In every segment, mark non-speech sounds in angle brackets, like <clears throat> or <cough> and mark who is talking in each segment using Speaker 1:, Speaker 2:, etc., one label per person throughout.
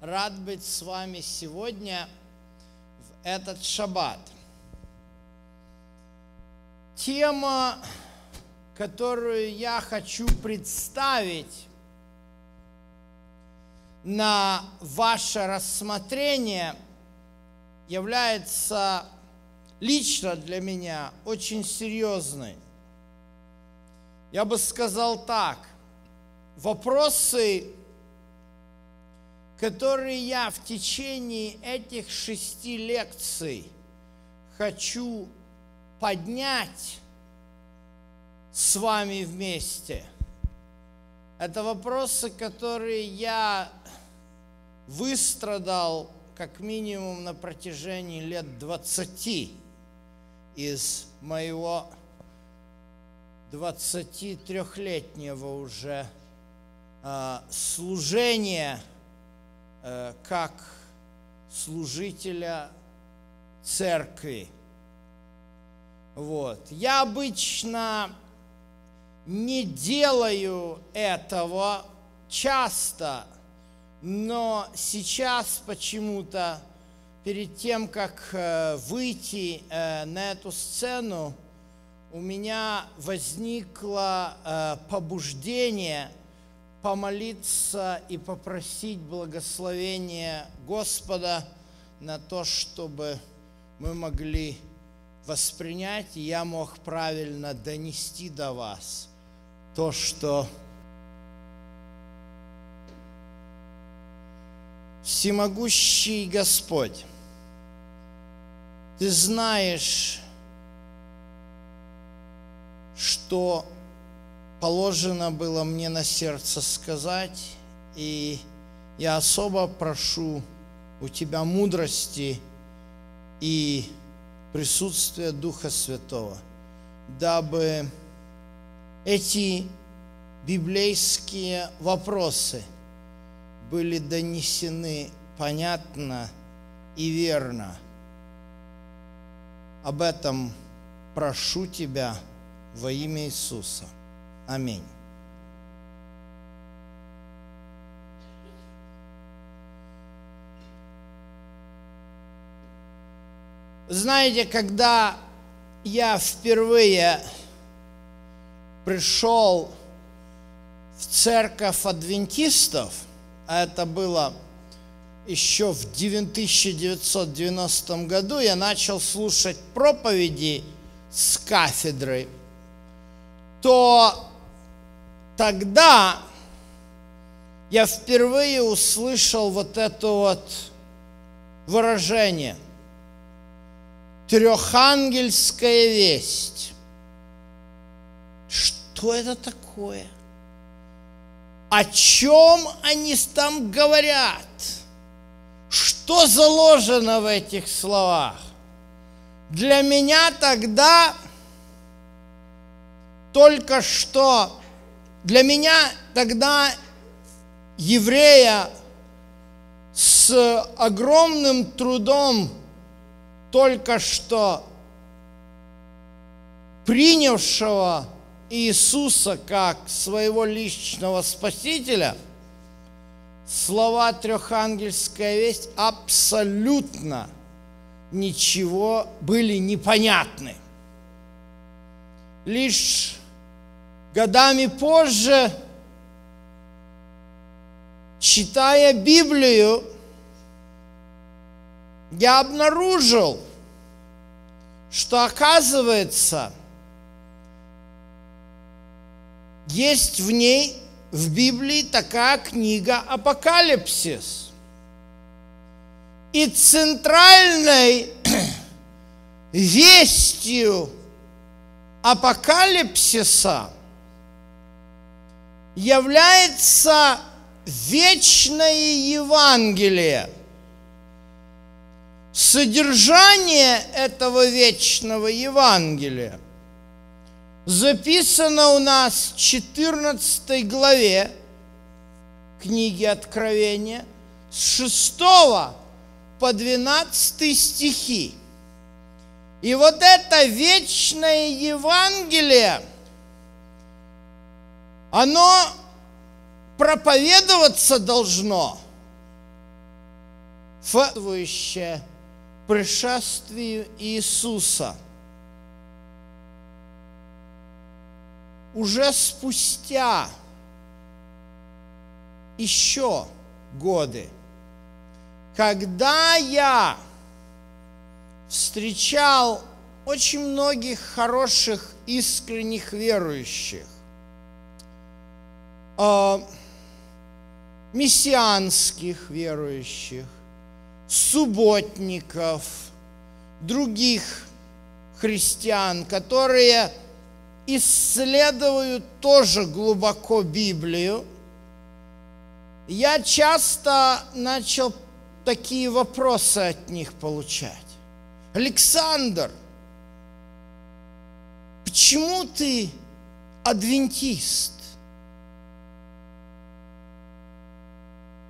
Speaker 1: рад быть с вами сегодня в этот шаббат. Тема, которую я хочу представить на ваше рассмотрение, является лично для меня очень серьезной. Я бы сказал так, вопросы которые я в течение этих шести лекций хочу поднять с вами вместе. Это вопросы, которые я выстрадал как минимум на протяжении лет 20 из моего 23-летнего уже а, служения – как служителя церкви. Вот. Я обычно не делаю этого часто, но сейчас почему-то перед тем, как э, выйти э, на эту сцену, у меня возникло побуждение – помолиться и попросить благословения Господа на то, чтобы мы могли воспринять, и я мог правильно донести до вас то, что Всемогущий Господь, Ты знаешь, что положено было мне на сердце сказать, и я особо прошу у Тебя мудрости и присутствия Духа Святого, дабы эти библейские вопросы были донесены понятно и верно. Об этом прошу Тебя во имя Иисуса. Аминь. Знаете, когда я впервые пришел в церковь адвентистов, а это было еще в 1990 году, я начал слушать проповеди с кафедры, то тогда я впервые услышал вот это вот выражение «трехангельская весть». Что это такое? О чем они там говорят? Что заложено в этих словах? Для меня тогда только что для меня тогда еврея с огромным трудом только что принявшего Иисуса как своего личного Спасителя, слова трехангельская весть абсолютно ничего были непонятны. Лишь годами позже, читая Библию, я обнаружил, что оказывается, есть в ней, в Библии такая книга Апокалипсис. И центральной <clears throat> вестью апокалипсиса является вечное Евангелие. Содержание этого вечного Евангелия записано у нас в 14 главе книги Откровения с 6 по 12 стихи. И вот это вечное Евангелие, оно проповедоваться должно фатывающее пришествию Иисуса. Уже спустя еще годы, когда я встречал очень многих хороших, искренних верующих, мессианских верующих, субботников, других христиан, которые исследуют тоже глубоко Библию, я часто начал такие вопросы от них получать. Александр, почему ты адвентист?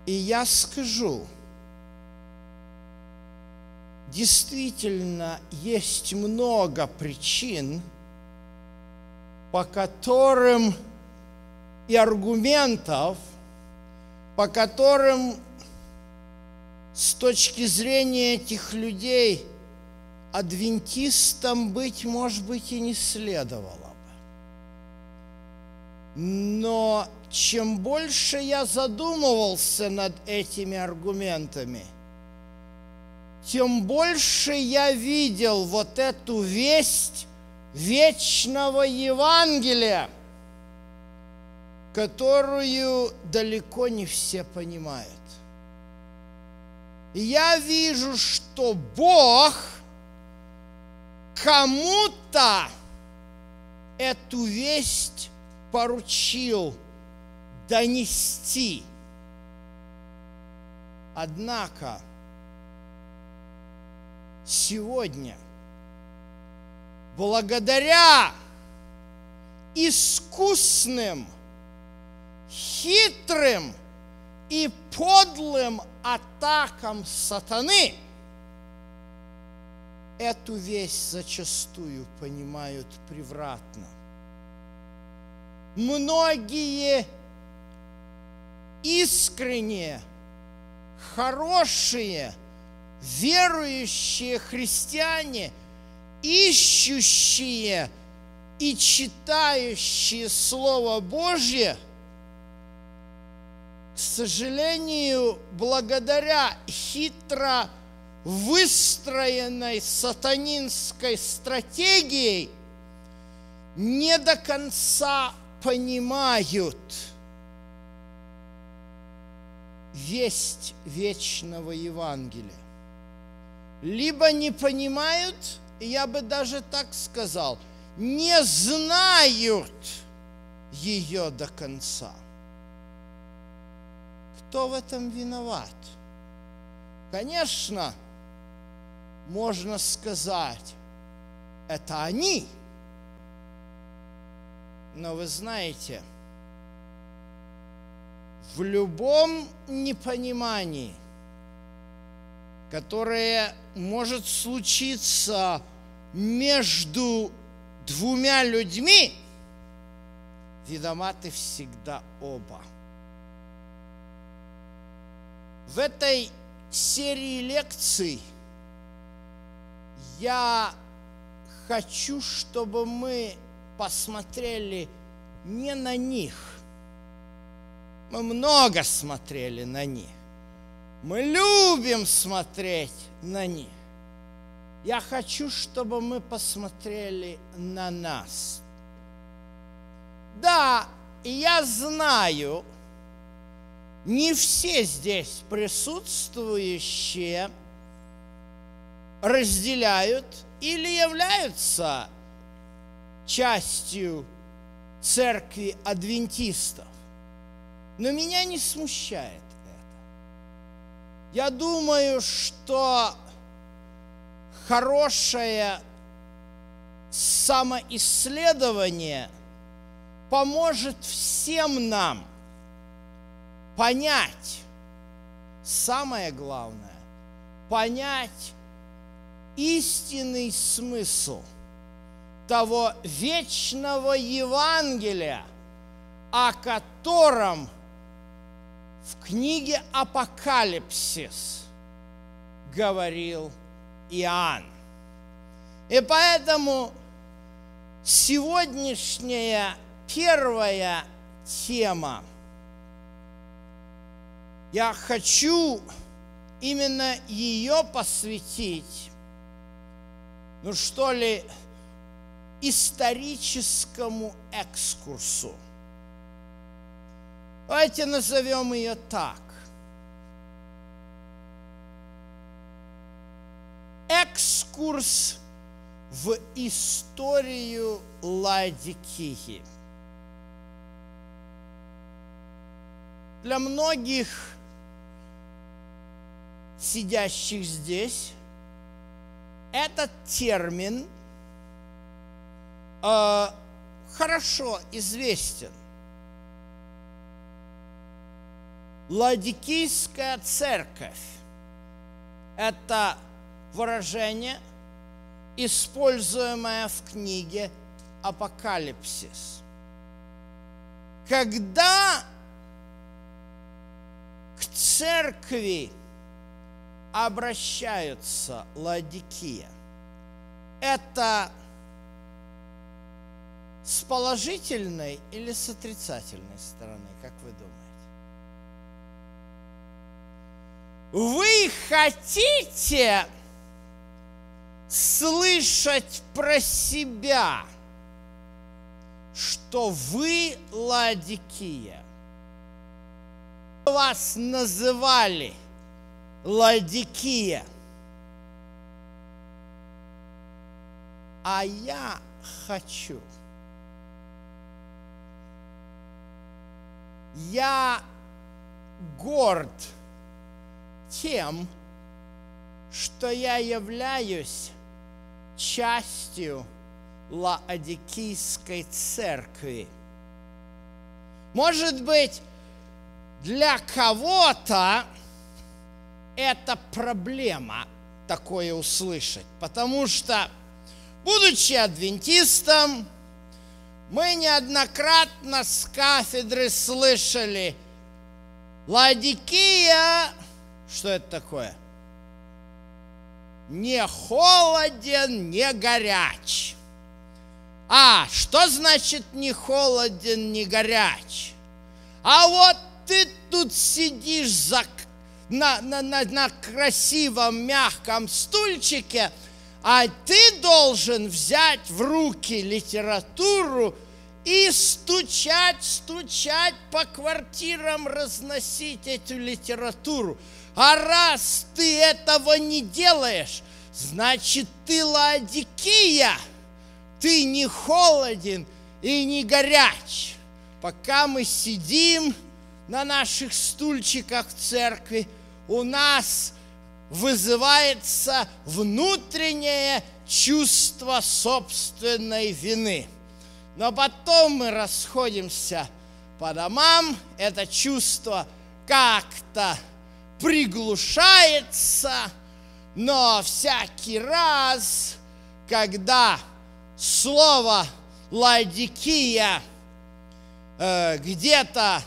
Speaker 1: И я скажу, действительно есть много причин, по которым и аргументов, по которым с точки зрения этих людей адвентистам быть, может быть, и не следовало бы. Но чем больше я задумывался над этими аргументами, тем больше я видел вот эту весть вечного Евангелия, которую далеко не все понимают. Я вижу, что Бог кому-то эту весть поручил – донести. Однако сегодня, благодаря искусным, хитрым и подлым атакам сатаны, эту вещь зачастую понимают превратно. Многие искренние, хорошие, верующие христиане, ищущие и читающие Слово Божье, к сожалению, благодаря хитро выстроенной сатанинской стратегией, не до конца понимают – весть вечного Евангелия. Либо не понимают, я бы даже так сказал, не знают ее до конца. Кто в этом виноват? Конечно, можно сказать, это они. Но вы знаете, в любом непонимании, которое может случиться между двумя людьми, виноваты всегда оба. В этой серии лекций я хочу, чтобы мы посмотрели не на них – мы много смотрели на них. Мы любим смотреть на них. Я хочу, чтобы мы посмотрели на нас. Да, я знаю, не все здесь присутствующие разделяют или являются частью церкви адвентистов. Но меня не смущает это. Я думаю, что хорошее самоисследование поможет всем нам понять, самое главное, понять истинный смысл того вечного Евангелия, о котором – в книге Апокалипсис говорил Иоанн. И поэтому сегодняшняя первая тема. Я хочу именно ее посвятить, ну что ли, историческому экскурсу. Давайте назовем ее так. Экскурс в историю Ладикии. Для многих сидящих здесь этот термин э, хорошо известен. Ладикийская церковь – это выражение, используемое в книге «Апокалипсис». Когда к церкви обращаются Ладикия, это с положительной или с отрицательной стороны, как вы думаете? Вы хотите слышать про себя, что вы Ладикия. Вас называли Ладикия. А я хочу. Я горд тем, что я являюсь частью Лаодикийской церкви. Может быть, для кого-то это проблема такое услышать, потому что, будучи адвентистом, мы неоднократно с кафедры слышали Ладикия, что это такое? Не холоден, не горяч. А, что значит не холоден, не горяч? А вот ты тут сидишь за, на, на, на, на красивом мягком стульчике, а ты должен взять в руки литературу и стучать, стучать по квартирам, разносить эту литературу. А раз ты этого не делаешь, значит ты ладикия, ты не холоден и не горяч. Пока мы сидим, на наших стульчиках в церкви, у нас вызывается внутреннее чувство собственной вины. Но потом мы расходимся по домам, это чувство как-то приглушается, но всякий раз, когда слово «ладикия» э, где-то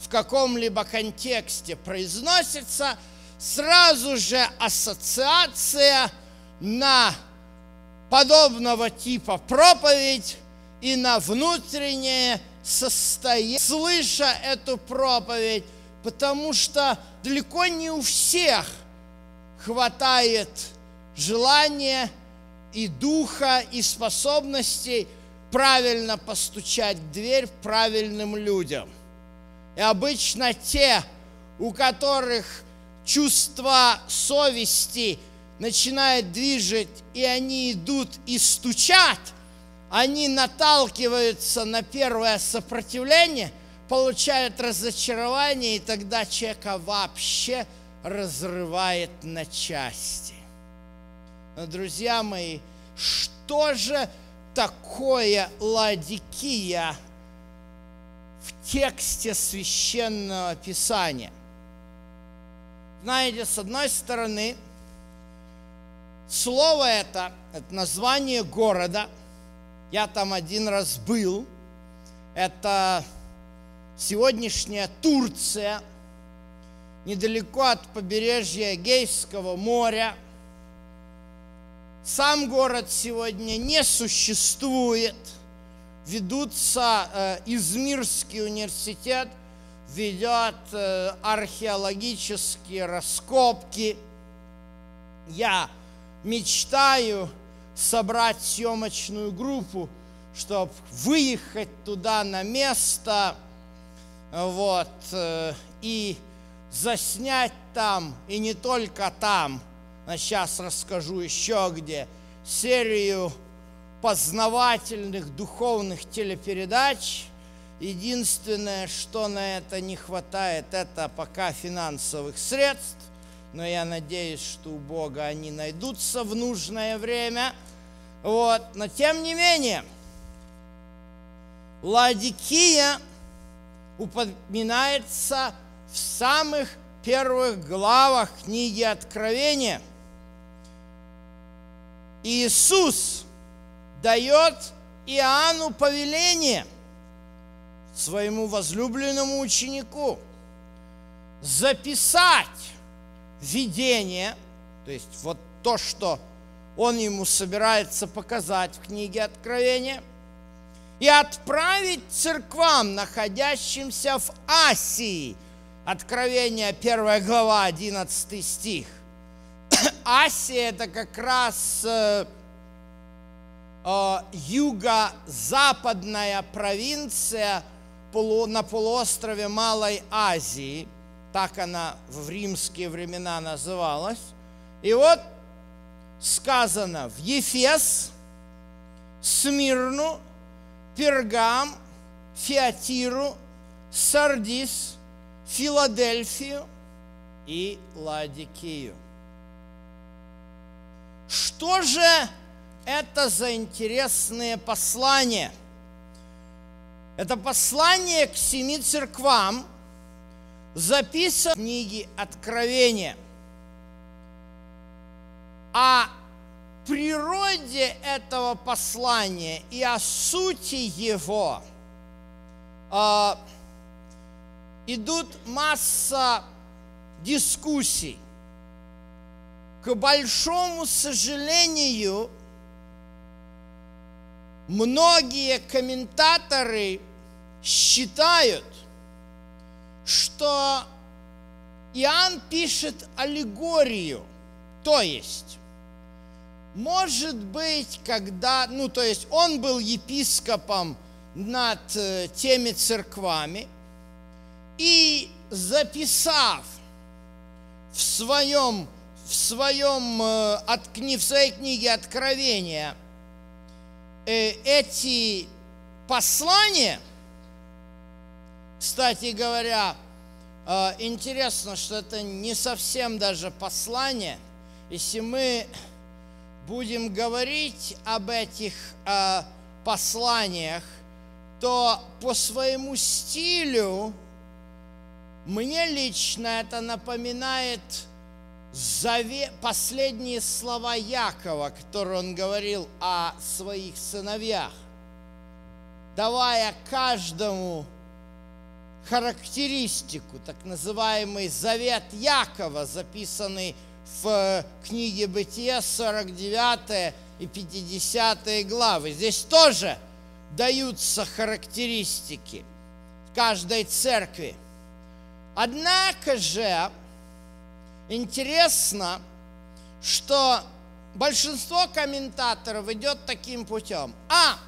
Speaker 1: в каком-либо контексте произносится, сразу же ассоциация на подобного типа проповедь и на внутреннее состояние, слыша эту проповедь, потому что далеко не у всех хватает желания и духа, и способностей правильно постучать в дверь правильным людям – и обычно те, у которых чувство совести начинает движить, и они идут и стучат, они наталкиваются на первое сопротивление, получают разочарование, и тогда человека вообще разрывает на части. Но, друзья мои, что же такое ладикия – в тексте священного писания. Знаете, с одной стороны, слово это, это название города. Я там один раз был. Это сегодняшняя Турция. недалеко от побережья Эгейского моря. Сам город сегодня не существует. Ведутся, э, Измирский университет ведет э, археологические раскопки. Я мечтаю собрать съемочную группу, чтобы выехать туда на место, вот, э, и заснять там, и не только там, а сейчас расскажу еще где, серию познавательных духовных телепередач. Единственное, что на это не хватает, это пока финансовых средств, но я надеюсь, что у Бога они найдутся в нужное время. Вот. Но тем не менее, Ладикия упоминается в самых первых главах книги Откровения. Иисус дает Иоанну повеление своему возлюбленному ученику записать видение, то есть вот то, что он ему собирается показать в книге Откровения, и отправить церквам, находящимся в Асии. Откровение 1 глава, 11 стих. <coughs> Асия – это как раз э, э, юго-западная провинция полу, на полуострове Малой Азии. Так она в римские времена называлась. И вот сказано в Ефес, Смирну, Пергам, Фиатиру, Сардис, Филадельфию и Ладикию. Что же это за интересные послания? Это послание к семи церквам записано в книге Откровения. А природе этого послания и о сути его э, идут масса дискуссий. К большому сожалению, многие комментаторы считают, что Иоанн пишет аллегорию, то есть может быть, когда, ну то есть он был епископом над э, теми церквами и записав в своем, в своем, э, от, в своей книге Откровения э, эти послания, кстати говоря, интересно, что это не совсем даже послание, если мы будем говорить об этих э, посланиях, то по своему стилю мне лично это напоминает заве... последние слова Якова, которые он говорил о своих сыновьях, давая каждому характеристику, так называемый завет Якова, записанный в книге Бытия 49 и 50 главы. Здесь тоже даются характеристики каждой церкви. Однако же интересно, что большинство комментаторов идет таким путем. А,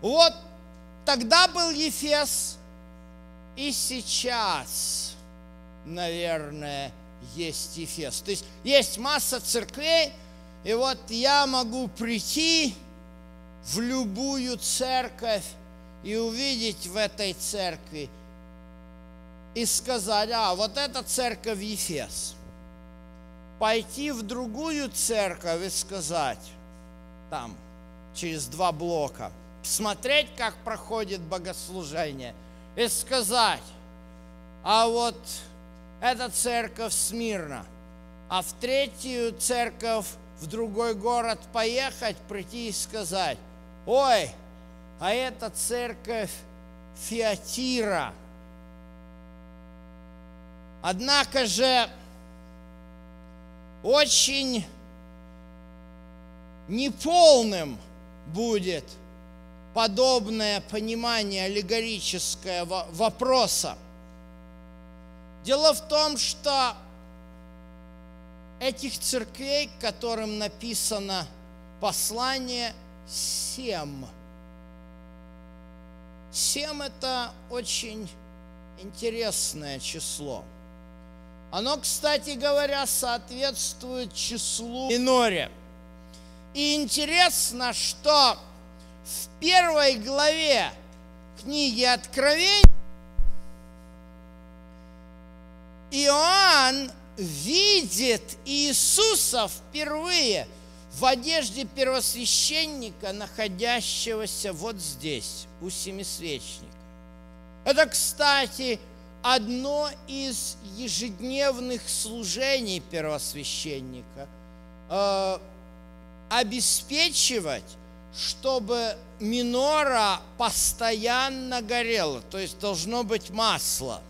Speaker 1: вот тогда был Ефес, и сейчас, наверное, есть Ефес. То есть есть масса церквей, и вот я могу прийти в любую церковь и увидеть в этой церкви и сказать, а, вот эта церковь Ефес. Пойти в другую церковь и сказать, там, через два блока, смотреть, как проходит богослужение, и сказать, а вот это церковь Смирна. А в третью церковь, в другой город поехать, прийти и сказать, ой, а это церковь Фиатира. Однако же очень неполным будет подобное понимание аллегорическое вопроса. Дело в том, что этих церквей, которым написано послание, семь. Семь – это очень интересное число. Оно, кстати говоря, соответствует числу Миноре. И интересно, что в первой главе книги Откровений Иоанн видит Иисуса впервые в одежде первосвященника, находящегося вот здесь, у семисвечника. Это, кстати, одно из ежедневных служений первосвященника э, обеспечивать, чтобы минора постоянно горела, то есть должно быть масло.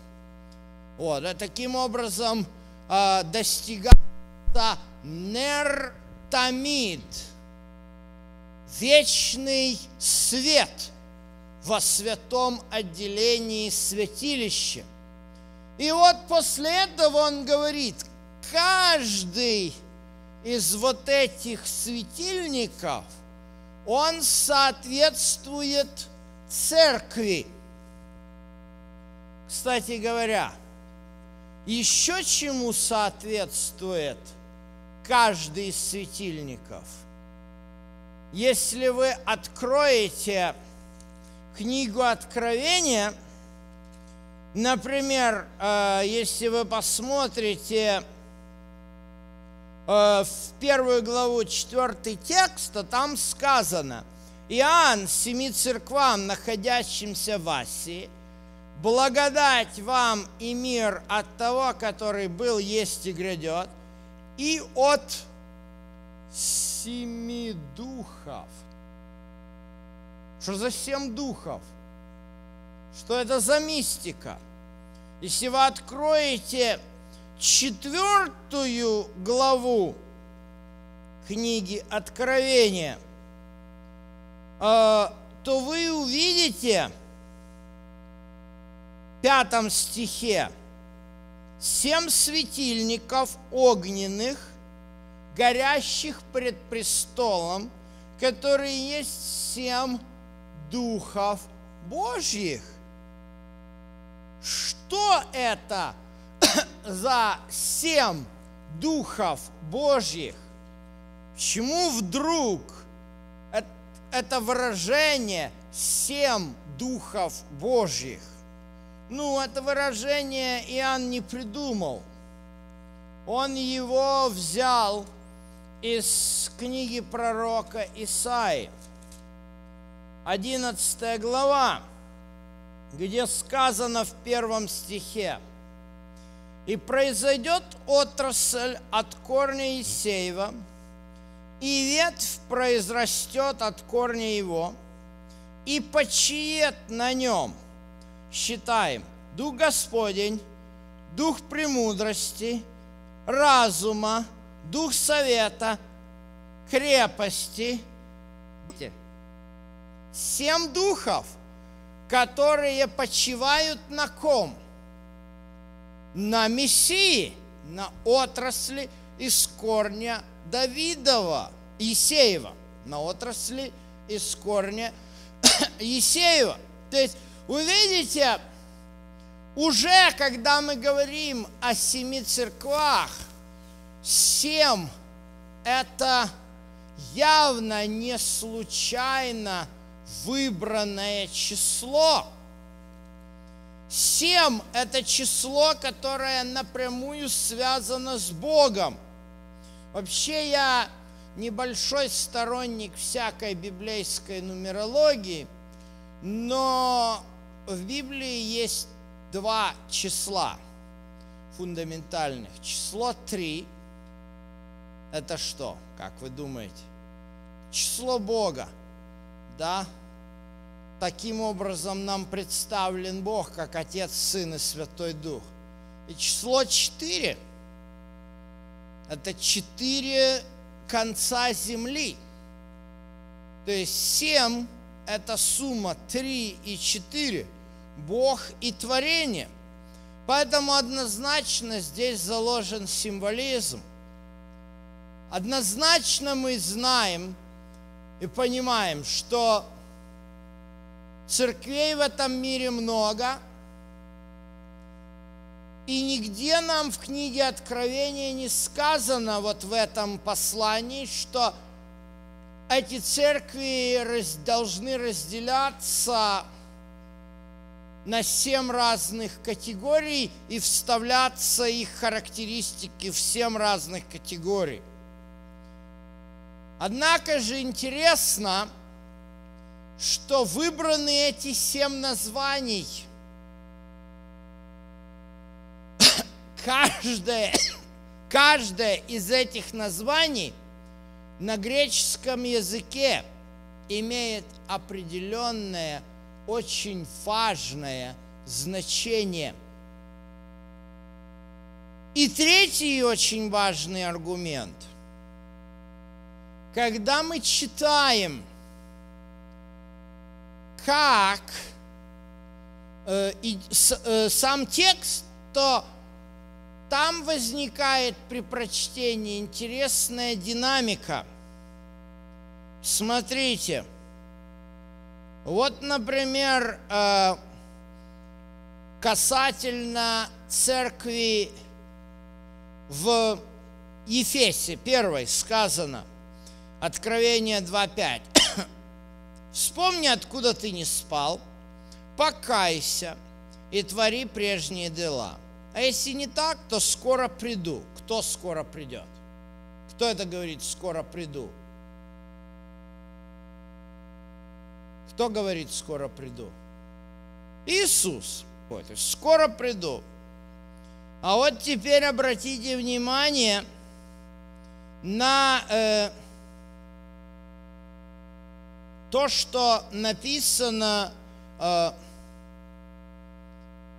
Speaker 1: Вот, а таким образом э, достигается нертамид, вечный свет во святом отделении святилища. И вот после этого он говорит, каждый из вот этих светильников, он соответствует церкви. Кстати говоря, еще чему соответствует каждый из светильников? Если вы откроете книгу Откровения – Например, э, если вы посмотрите э, в первую главу четвертый текст, то там сказано, Иоанн семи церквам, находящимся в Асии, благодать вам и мир от того, который был, есть и грядет, и от семи духов. Что за семь духов? Что это за мистика? Если вы откроете четвертую главу книги Откровения, э, то вы увидите пятом стихе семь светильников огненных, горящих пред престолом, которые есть семь духов Божьих. Что это <coughs> за семь духов Божьих? Почему вдруг это выражение «семь духов Божьих»? Ну, это выражение Иоанн не придумал. Он его взял из книги пророка Исаи, 11 глава где сказано в первом стихе, «И произойдет отрасль от корня Исеева, и ветвь произрастет от корня его, и почиет на нем». Считаем, Дух Господень, Дух премудрости, разума, Дух совета, крепости. Семь духов – которые почивают на ком? На Мессии, на отрасли из корня Давидова, Есеева, на отрасли из корня <coughs> Есеева. То есть, увидите, уже когда мы говорим о семи церквах, семь – это явно не случайно – выбранное число. Семь – это число, которое напрямую связано с Богом. Вообще я небольшой сторонник всякой библейской нумерологии, но в Библии есть два числа фундаментальных. Число три – это что, как вы думаете? Число Бога, да? Таким образом нам представлен Бог как Отец, Сын и Святой Дух. И число 4 – это четыре конца земли. То есть 7 – это сумма 3 и 4 – Бог и творение. Поэтому однозначно здесь заложен символизм. Однозначно мы знаем и понимаем, что церквей в этом мире много – и нигде нам в книге Откровения не сказано вот в этом послании, что эти церкви должны разделяться на семь разных категорий и вставляться их характеристики в семь разных категорий. Однако же интересно, что выбраны эти семь названий <coughs> – каждое, <coughs> каждое из этих названий на греческом языке имеет определенное, очень важное значение. И третий очень важный аргумент. Когда мы читаем, как э, и, с, э, сам текст, то там возникает при прочтении интересная динамика. Смотрите, вот, например, э, касательно церкви в Ефесе, первой сказано, Откровение 2.5. <coughs> Вспомни, откуда ты не спал, покайся и твори прежние дела – а если не так, то скоро приду. Кто скоро придет? Кто это говорит, скоро приду? Кто говорит, скоро приду? Иисус. Вот, скоро приду. А вот теперь обратите внимание на э, то, что написано э,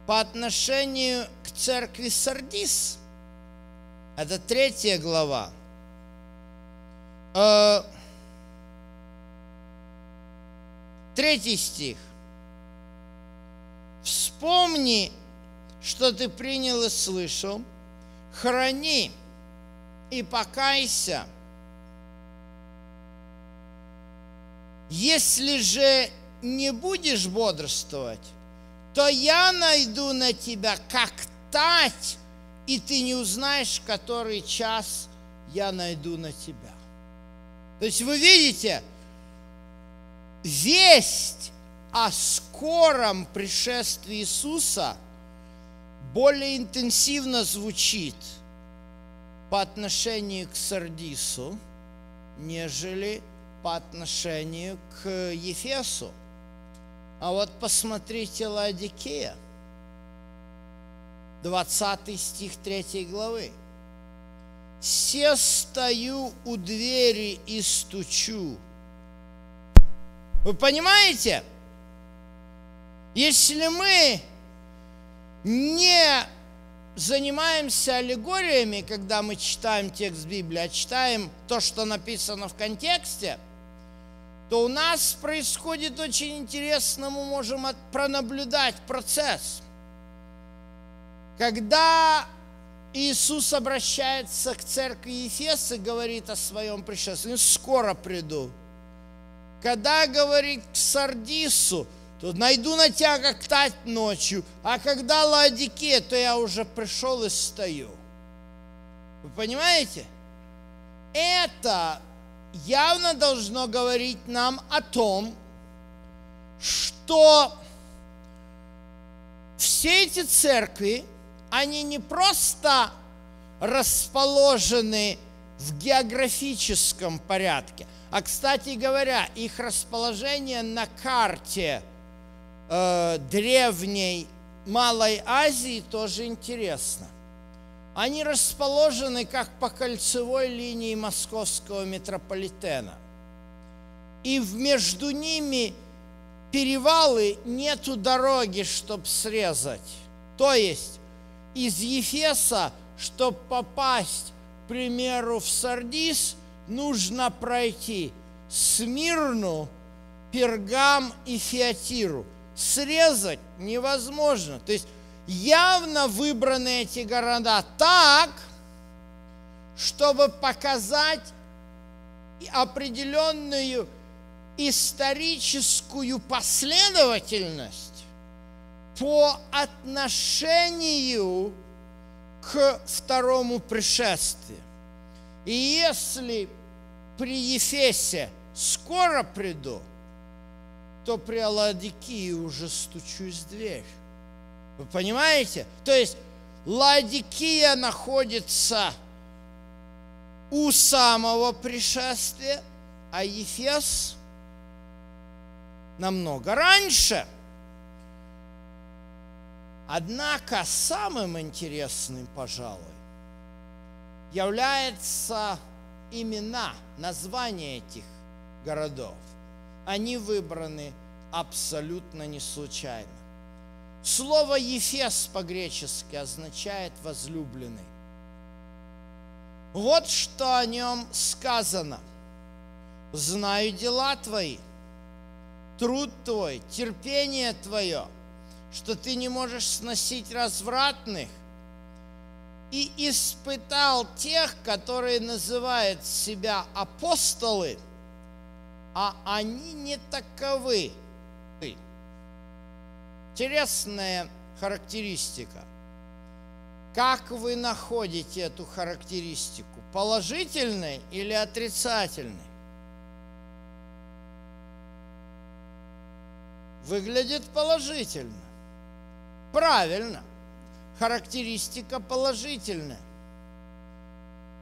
Speaker 1: по отношению к церкви Сардис. Это третья глава. Э, третий стих. Вспомни, что ты принял и слышал, храни и покайся. Если же не будешь бодрствовать, то я найду на тебя как тать, и ты не узнаешь, который час я найду на тебя. То есть вы видите, весть о скором пришествии Иисуса более интенсивно звучит по отношению к Сардису, нежели по отношению к Ефесу. А вот посмотрите Ладикея, 20 стих 3 главы. «Се стою у двери и стучу». Вы понимаете? Если мы не занимаемся аллегориями, когда мы читаем текст Библии, а читаем то, что написано в контексте – то у нас происходит очень интересно, мы можем пронаблюдать процесс. Когда Иисус обращается к церкви Ефеса и говорит о своем пришествии, скоро приду. Когда говорит к Сардису, то найду на тебя как тать ночью, а когда Ладике, то я уже пришел и стою. Вы понимаете? Это явно должно говорить нам о том, что все эти церкви, они не просто расположены в географическом порядке, а, кстати говоря, их расположение на карте э, древней Малой Азии тоже интересно – они расположены как по кольцевой линии московского метрополитена. И между ними перевалы, нету дороги, чтобы срезать. То есть из Ефеса, чтобы попасть, к примеру, в Сардис, нужно пройти Смирну, Пергам и Фиатиру. Срезать невозможно. То есть явно выбраны эти города так, чтобы показать определенную историческую последовательность по отношению к второму пришествию. И если при Ефесе скоро приду, то при Аладикии уже стучусь в дверь. Вы понимаете? То есть Ладикия находится у самого пришествия, а Ефес намного раньше. Однако самым интересным, пожалуй, является имена, названия этих городов. Они выбраны абсолютно не случайно. Слово «Ефес» по-гречески означает «возлюбленный». Вот что о нем сказано. «Знаю дела твои, труд твой, терпение твое, что ты не можешь сносить развратных, и испытал тех, которые называют себя апостолы, а они не таковы. Интересная характеристика. Как вы находите эту характеристику? Положительной или отрицательной? Выглядит положительно. Правильно. Характеристика положительная.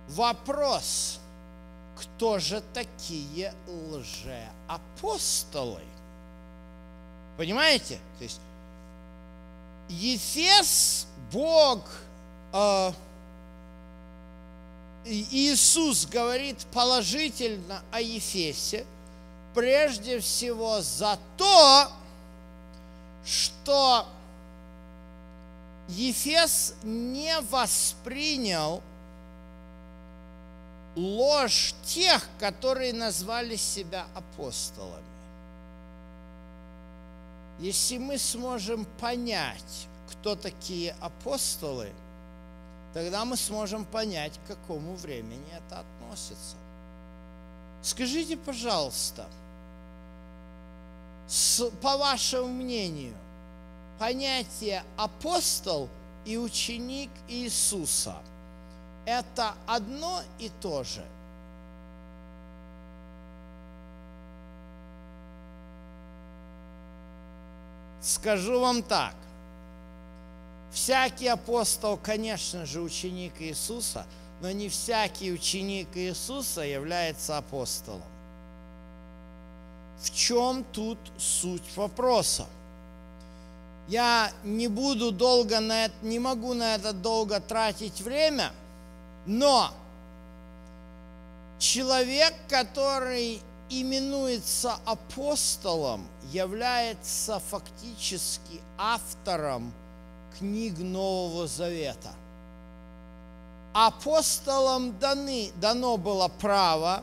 Speaker 1: Вопрос, кто же такие лжеапостолы? Понимаете? То есть Ефес, Бог – а, Иисус говорит положительно о Ефесе, прежде всего за то, что Ефес не воспринял ложь тех, которые назвали себя апостолами. Если мы сможем понять, кто такие апостолы – тогда мы сможем понять, к какому времени это относится. Скажите, пожалуйста, с, по вашему мнению, понятие апостол и ученик Иисуса – это одно и то же? Скажу вам так. Всякий апостол, конечно же, ученик Иисуса, но не всякий ученик Иисуса является апостолом. В чем тут суть вопроса? Я не буду долго на это, не могу на это долго тратить время, но человек, который именуется апостолом, является фактически автором – книг Нового Завета. Апостолам даны, дано было право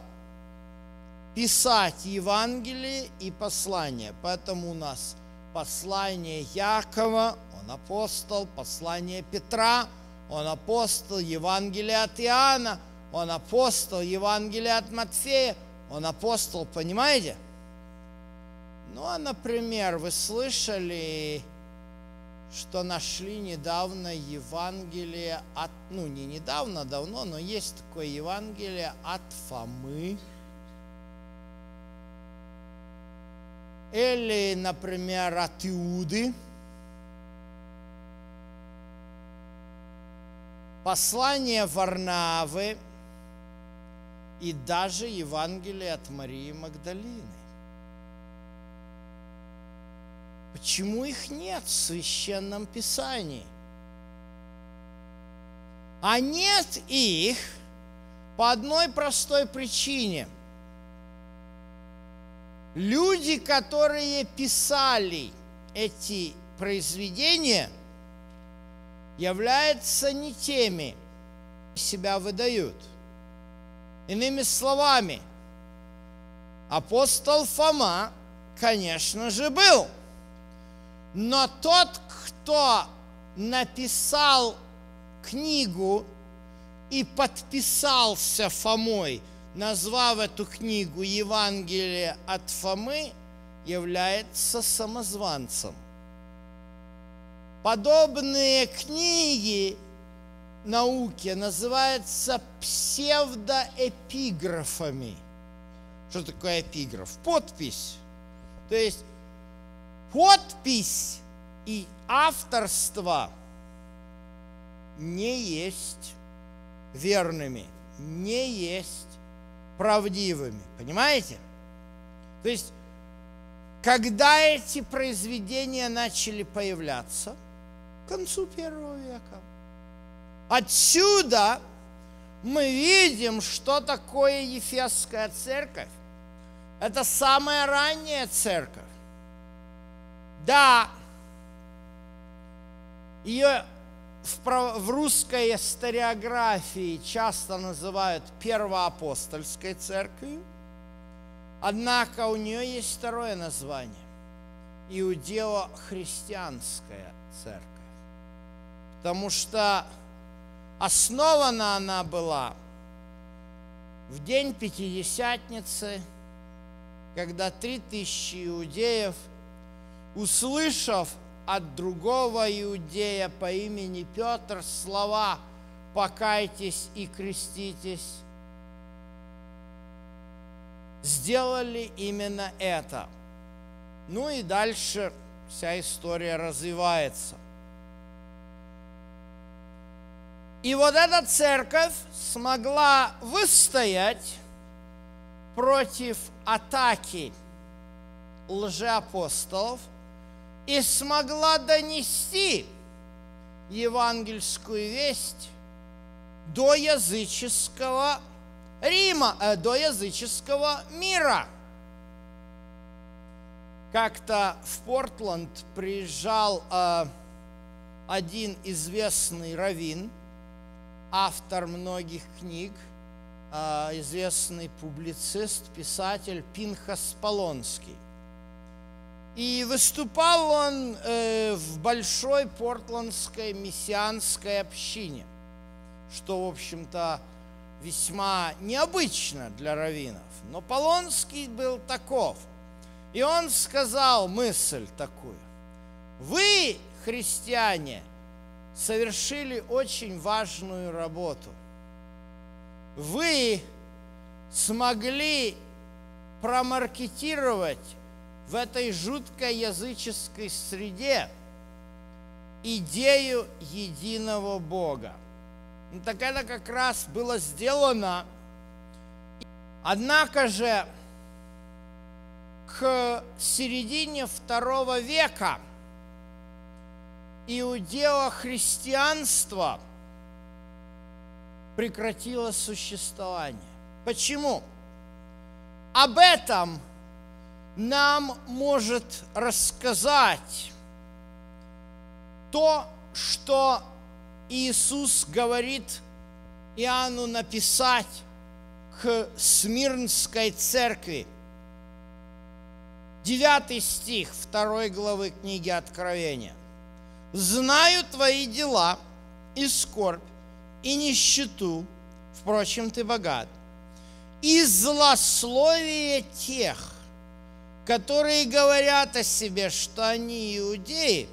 Speaker 1: писать Евангелие и послания. Поэтому у нас послание Якова, он апостол, послание Петра, он апостол, Евангелие от Иоанна, он апостол, Евангелие от Матфея, он апостол, понимаете? Ну, а, например, вы слышали что нашли недавно Евангелие от, ну не недавно, давно, но есть такое Евангелие от Фомы. Или, например, от Иуды. Послание Варнавы и даже Евангелие от Марии Магдалины. Почему их нет в священном писании? А нет их по одной простой причине. Люди, которые писали эти произведения, являются не теми, себя выдают. Иными словами, апостол Фома, конечно же, был. Но тот, кто написал книгу и подписался Фомой, назвав эту книгу Евангелие от Фомы, является самозванцем. Подобные книги науке называются псевдоэпиграфами. Что такое эпиграф? Подпись. То есть подпись и авторство не есть верными, не есть правдивыми. Понимаете? То есть, когда эти произведения начали появляться, к концу первого века, отсюда мы видим, что такое Ефесская церковь. Это самая ранняя церковь. Да, ее в, русской историографии часто называют первоапостольской церковью, однако у нее есть второе название – иудео-христианская церковь. Потому что основана она была в день Пятидесятницы, когда три тысячи иудеев, услышав от другого иудея по имени Петр слова «покайтесь и креститесь», сделали именно это. Ну и дальше вся история развивается. И вот эта церковь смогла выстоять против атаки лжеапостолов – и смогла донести евангельскую весть до языческого Рима, э, до языческого мира. Как-то в Портленд приезжал э, один известный раввин, автор многих книг, э, известный публицист, писатель Пинхас Полонский. И выступал он э, в большой портландской мессианской общине, что, в общем-то, весьма необычно для раввинов. Но Полонский был таков. И он сказал мысль такую. Вы, христиане, совершили очень важную работу. Вы смогли промаркетировать в этой жуткой языческой среде идею единого Бога. Ну, так это как раз было сделано. Однако же к середине второго века иудео-христианство прекратило существование. Почему? Об этом – нам может рассказать то, что Иисус говорит Иоанну написать к Смирнской церкви. Девятый стих второй главы книги Откровения. «Знаю твои дела и скорбь, и нищету, впрочем, ты богат, и злословие тех, которые говорят о себе, что они иудеи,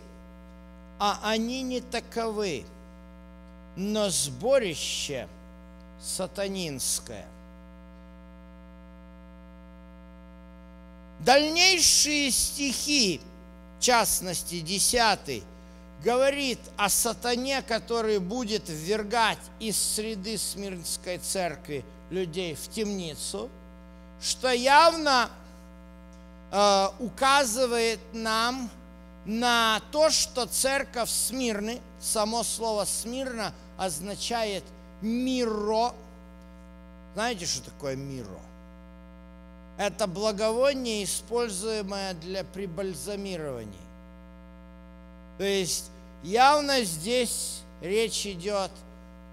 Speaker 1: а они не таковы, но сборище сатанинское. Дальнейшие стихи, в частности, десятый, говорит о сатане, который будет ввергать из среды Смирнской церкви людей в темницу, что явно Э, указывает нам на то, что церковь Смирны, само слово Смирна означает миро. Знаете, что такое миро? Это благовоние, используемое для прибальзамирования. То есть явно здесь речь идет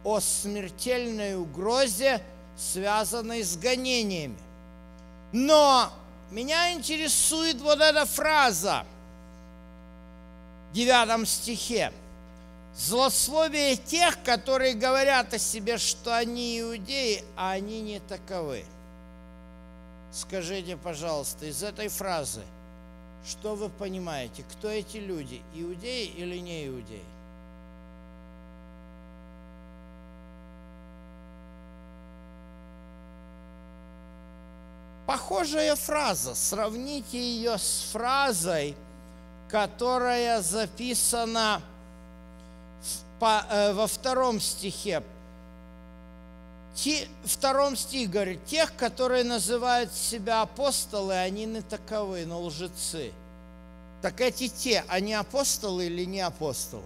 Speaker 1: о смертельной угрозе, связанной с гонениями. Но меня интересует вот эта фраза в девятом стихе. Злословие тех, которые говорят о себе, что они иудеи, а они не таковы. Скажите, пожалуйста, из этой фразы, что вы понимаете, кто эти люди, иудеи или не иудеи? Похожая фраза. Сравните ее с фразой, которая записана э, во втором стихе. Втором стих говорит, тех, которые называют себя апостолы, они не таковы, но лжецы. Так эти те, они апостолы или не апостолы?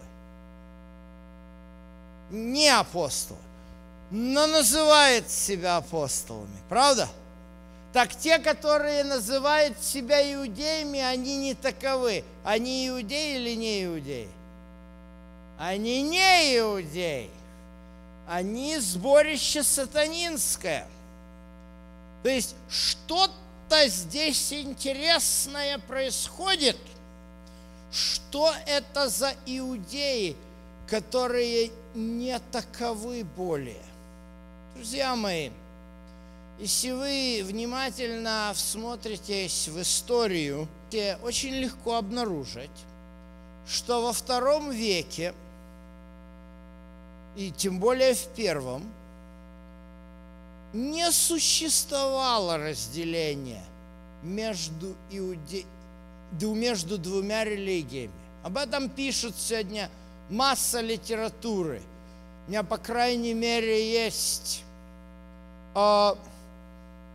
Speaker 1: Не апостолы, но называют себя апостолами. Правда? Так те, которые называют себя иудеями, они не таковы. Они иудеи или не иудеи? Они не иудеи. Они сборище сатанинское. То есть что-то здесь интересное происходит. Что это за иудеи, которые не таковы более? Друзья мои, если вы внимательно всмотритесь в историю, очень легко обнаружить, что во втором веке, и тем более в первом, не существовало разделения между, иуде... между двумя религиями. Об этом пишут сегодня масса литературы. У меня, по крайней мере, есть а,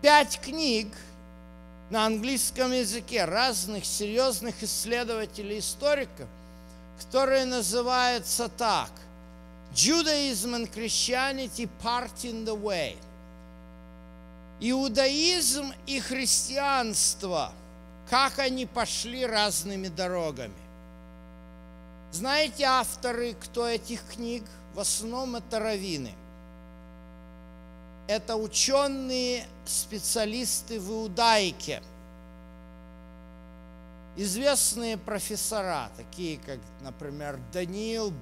Speaker 1: пять книг на английском языке разных серьезных исследователей, историков, которые называются так Judaism and Christianity Part in the Way. Иудаизм и христианство, как они пошли разными дорогами. Знаете авторы, кто этих книг? В основном это раввины – это ученые специалисты в иудаике, известные профессора, такие как, например, Даниил,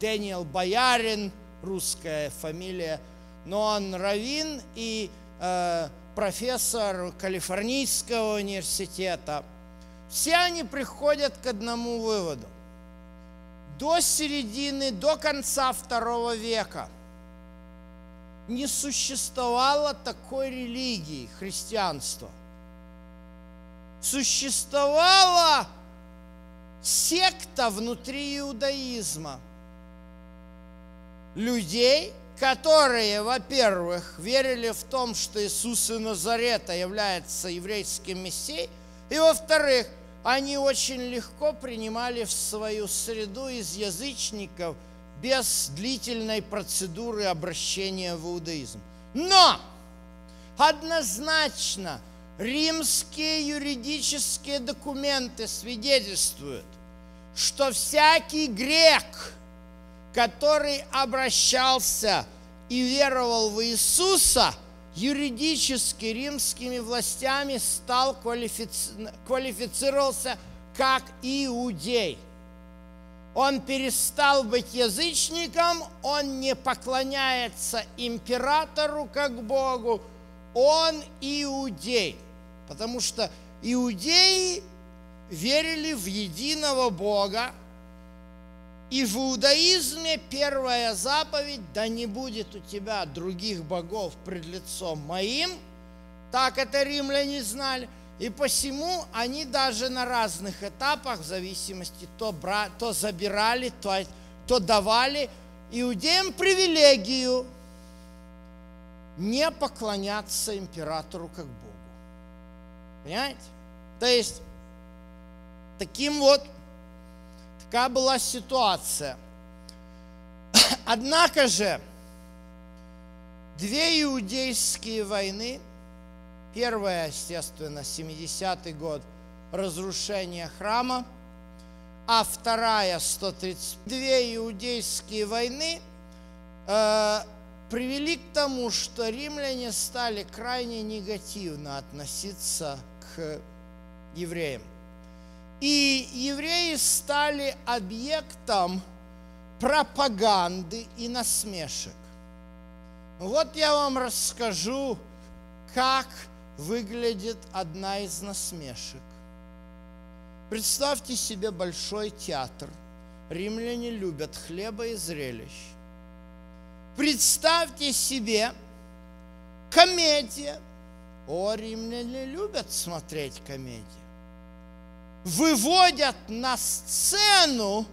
Speaker 1: Дэниел Боярин, русская фамилия, но он равин и э, профессор Калифорнийского университета. Все они приходят к одному выводу. До середины, до конца второго века – не существовало такой религии, христианства. Существовала секта внутри иудаизма людей, которые, во-первых, верили в том, что Иисус из Назарета является еврейским мессией, и, во-вторых, они очень легко принимали в свою среду из язычников – без длительной процедуры обращения в иудаизм. Но однозначно римские юридические документы свидетельствуют, что всякий грек, который обращался и веровал в Иисуса, юридически римскими властями стал квалифици... квалифицировался как иудей – он перестал быть язычником, он не поклоняется императору как Богу, он иудей. Потому что иудеи верили в единого Бога, и в иудаизме первая заповедь – да не будет у тебя других богов пред лицом моим, так это римляне знали – и посему они даже на разных этапах, в зависимости, то, бра, то забирали, то, то давали иудеям привилегию не поклоняться императору как Богу. Понимаете? То есть, таким вот, такая была ситуация. Однако же, две иудейские войны – Первое, естественно, 70-й год разрушения храма, а вторая 132 иудейские войны э, привели к тому, что римляне стали крайне негативно относиться к евреям. И евреи стали объектом пропаганды и насмешек. Вот я вам расскажу, как выглядит одна из насмешек. Представьте себе большой театр. Римляне любят хлеба и зрелищ. Представьте себе комедия. О, римляне любят смотреть комедии. Выводят на сцену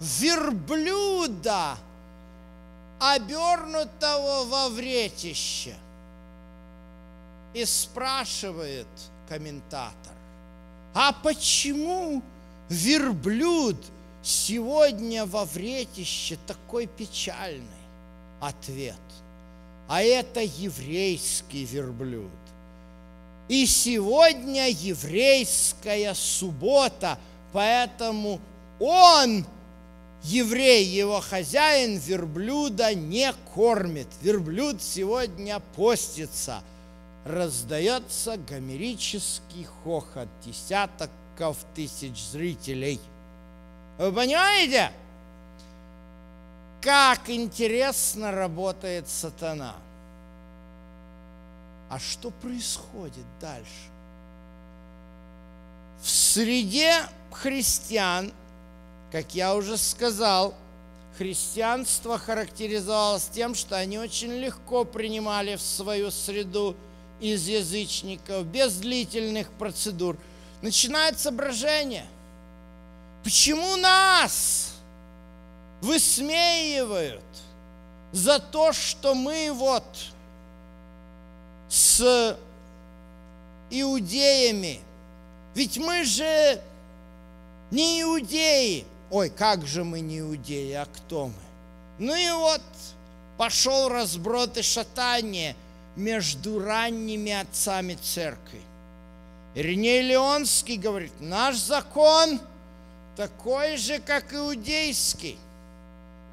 Speaker 1: верблюда, обернутого во вретище. И спрашивает комментатор, а почему верблюд сегодня во вретище такой печальный? Ответ. А это еврейский верблюд. И сегодня еврейская суббота, поэтому он, еврей, его хозяин, верблюда не кормит. Верблюд сегодня постится – раздается гомерический хохот десятков тысяч зрителей. Вы понимаете, как интересно работает сатана? А что происходит дальше? В среде христиан, как я уже сказал, христианство характеризовалось тем, что они очень легко принимали в свою среду из язычников, без длительных процедур. Начинается брожение. Почему нас высмеивают за то, что мы вот с иудеями? Ведь мы же не иудеи. Ой, как же мы не иудеи, а кто мы? Ну и вот пошел разброд и шатание – между ранними отцами церкви. Ириней Леонский говорит, наш закон такой же, как иудейский.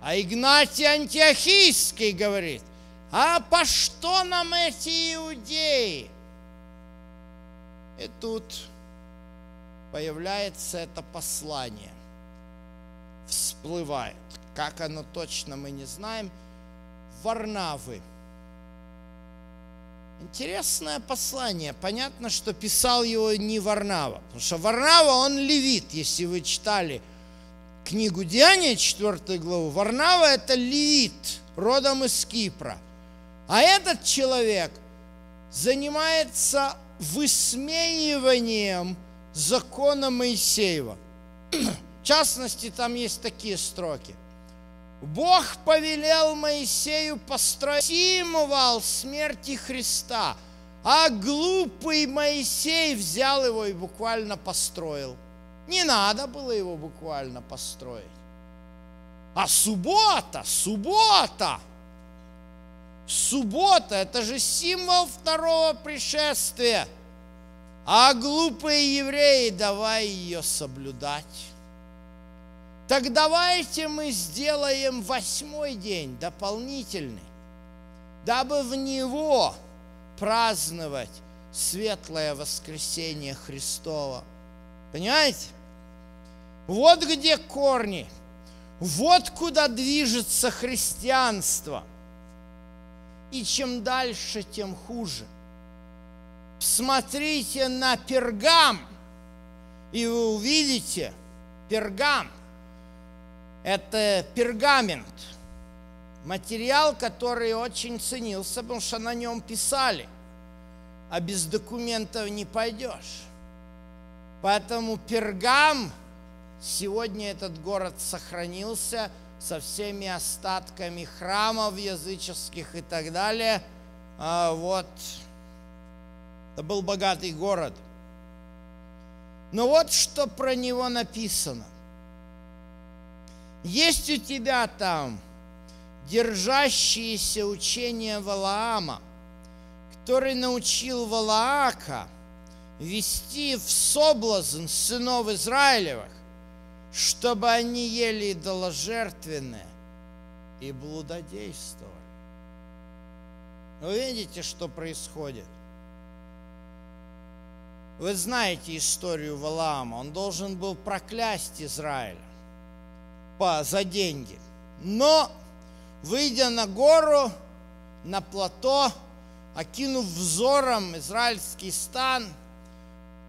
Speaker 1: А Игнатий Антиохийский говорит, а по что нам эти иудеи? И тут появляется это послание, всплывает. Как оно точно мы не знаем. Варнавы – Интересное послание. Понятно, что писал его не Варнава. Потому что Варнава, он левит, если вы читали книгу Деяния, 4 главу. Варнава – это левит, родом из Кипра. А этот человек занимается высмеиванием закона Моисеева. <clears throat> В частности, там есть такие строки. Бог повелел Моисею построить символ смерти Христа, а глупый Моисей взял его и буквально построил. Не надо было его буквально построить. А суббота, суббота, суббота – это же символ второго пришествия. А глупые евреи, давай ее соблюдать. Так давайте мы сделаем восьмой день дополнительный, дабы в него праздновать светлое воскресение Христова. Понимаете? Вот где корни, вот куда движется христианство. И чем дальше, тем хуже. Смотрите на пергам, и вы увидите пергам – это пергамент, материал, который очень ценился, потому что на нем писали, а без документов не пойдешь. Поэтому Пергам, сегодня этот город сохранился со всеми остатками храмов языческих и так далее. А вот, это был богатый город. Но вот что про него написано. Есть у тебя там держащиеся учения Валаама, который научил Валаака вести в соблазн сынов Израилевых, чтобы они ели идоложертвенное и блудодействовали. Вы видите, что происходит? Вы знаете историю Валаама. Он должен был проклясть Израиль по, за деньги. Но, выйдя на гору, на плато, окинув взором израильский стан,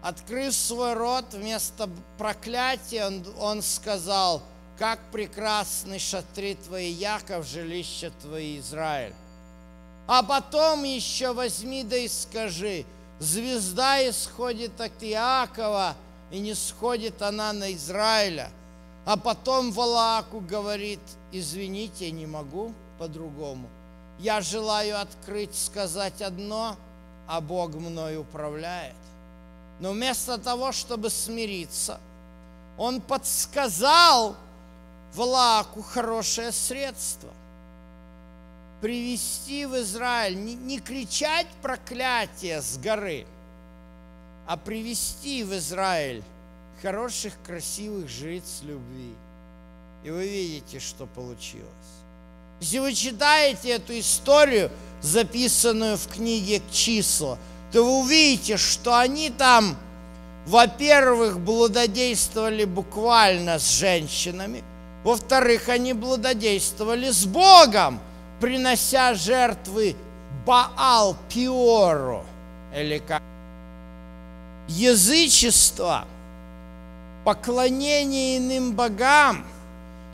Speaker 1: открыв свой рот, вместо проклятия он, он сказал, как прекрасны шатры твои, Яков, жилище твои, Израиль. А потом еще возьми да и скажи, звезда исходит от Иакова, и не сходит она на Израиля. А потом Валааку говорит, извините, не могу по-другому. Я желаю открыть, сказать одно, а Бог мной управляет. Но вместо того, чтобы смириться, он подсказал Валааку хорошее средство – привести в Израиль, не, не кричать проклятие с горы, а привести в Израиль хороших, красивых жриц любви. И вы видите, что получилось. Если вы читаете эту историю, записанную в книге «Числа», то вы увидите, что они там, во-первых, блудодействовали буквально с женщинами, во-вторых, они блудодействовали с Богом – принося жертвы Баал Пиору, или как язычество, поклонение иным богам,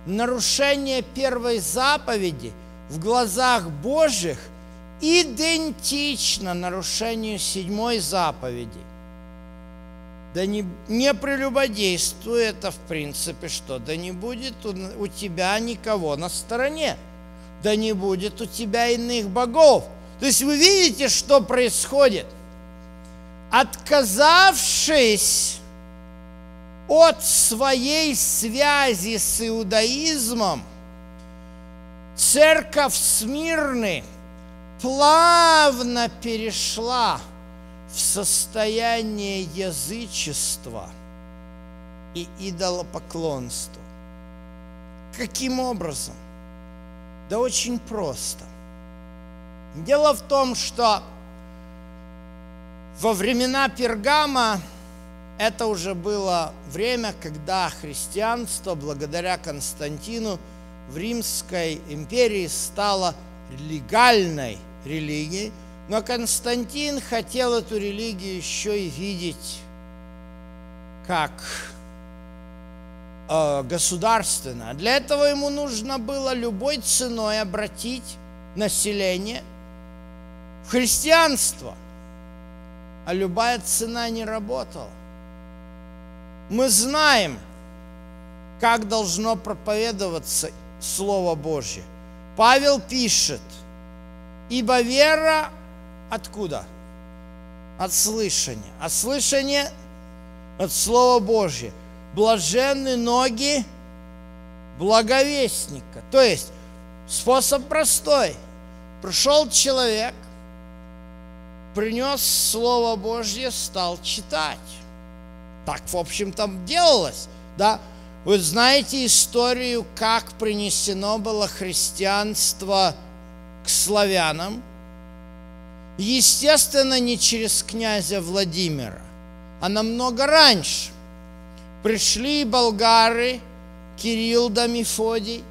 Speaker 1: нарушение первой заповеди в глазах Божьих идентично нарушению седьмой заповеди. Да не, не прелюбодействуй, это в принципе что? Да не будет у, у тебя никого на стороне – да не будет у тебя иных богов. То есть вы видите, что происходит. Отказавшись от своей связи с иудаизмом, церковь Смирны плавно перешла в состояние язычества и идолопоклонства. Каким образом? Да очень просто. Дело в том, что во времена Пергама это уже было время, когда христианство, благодаря Константину, в Римской империи стало легальной религией, но Константин хотел эту религию еще и видеть как э, государственно. Для этого ему нужно было любой ценой обратить население в христианство. А любая цена не работала. Мы знаем, как должно проповедоваться Слово Божье. Павел пишет, ибо вера откуда? От слышания. А слышание от Слова Божьего блаженны ноги благовестника. То есть способ простой. Пришел человек, принес Слово Божье, стал читать. Так, в общем, там делалось, да. Вы знаете историю, как принесено было христианство к славянам? Естественно, не через князя Владимира, а намного раньше – пришли болгары, Кирилл да Мефодий,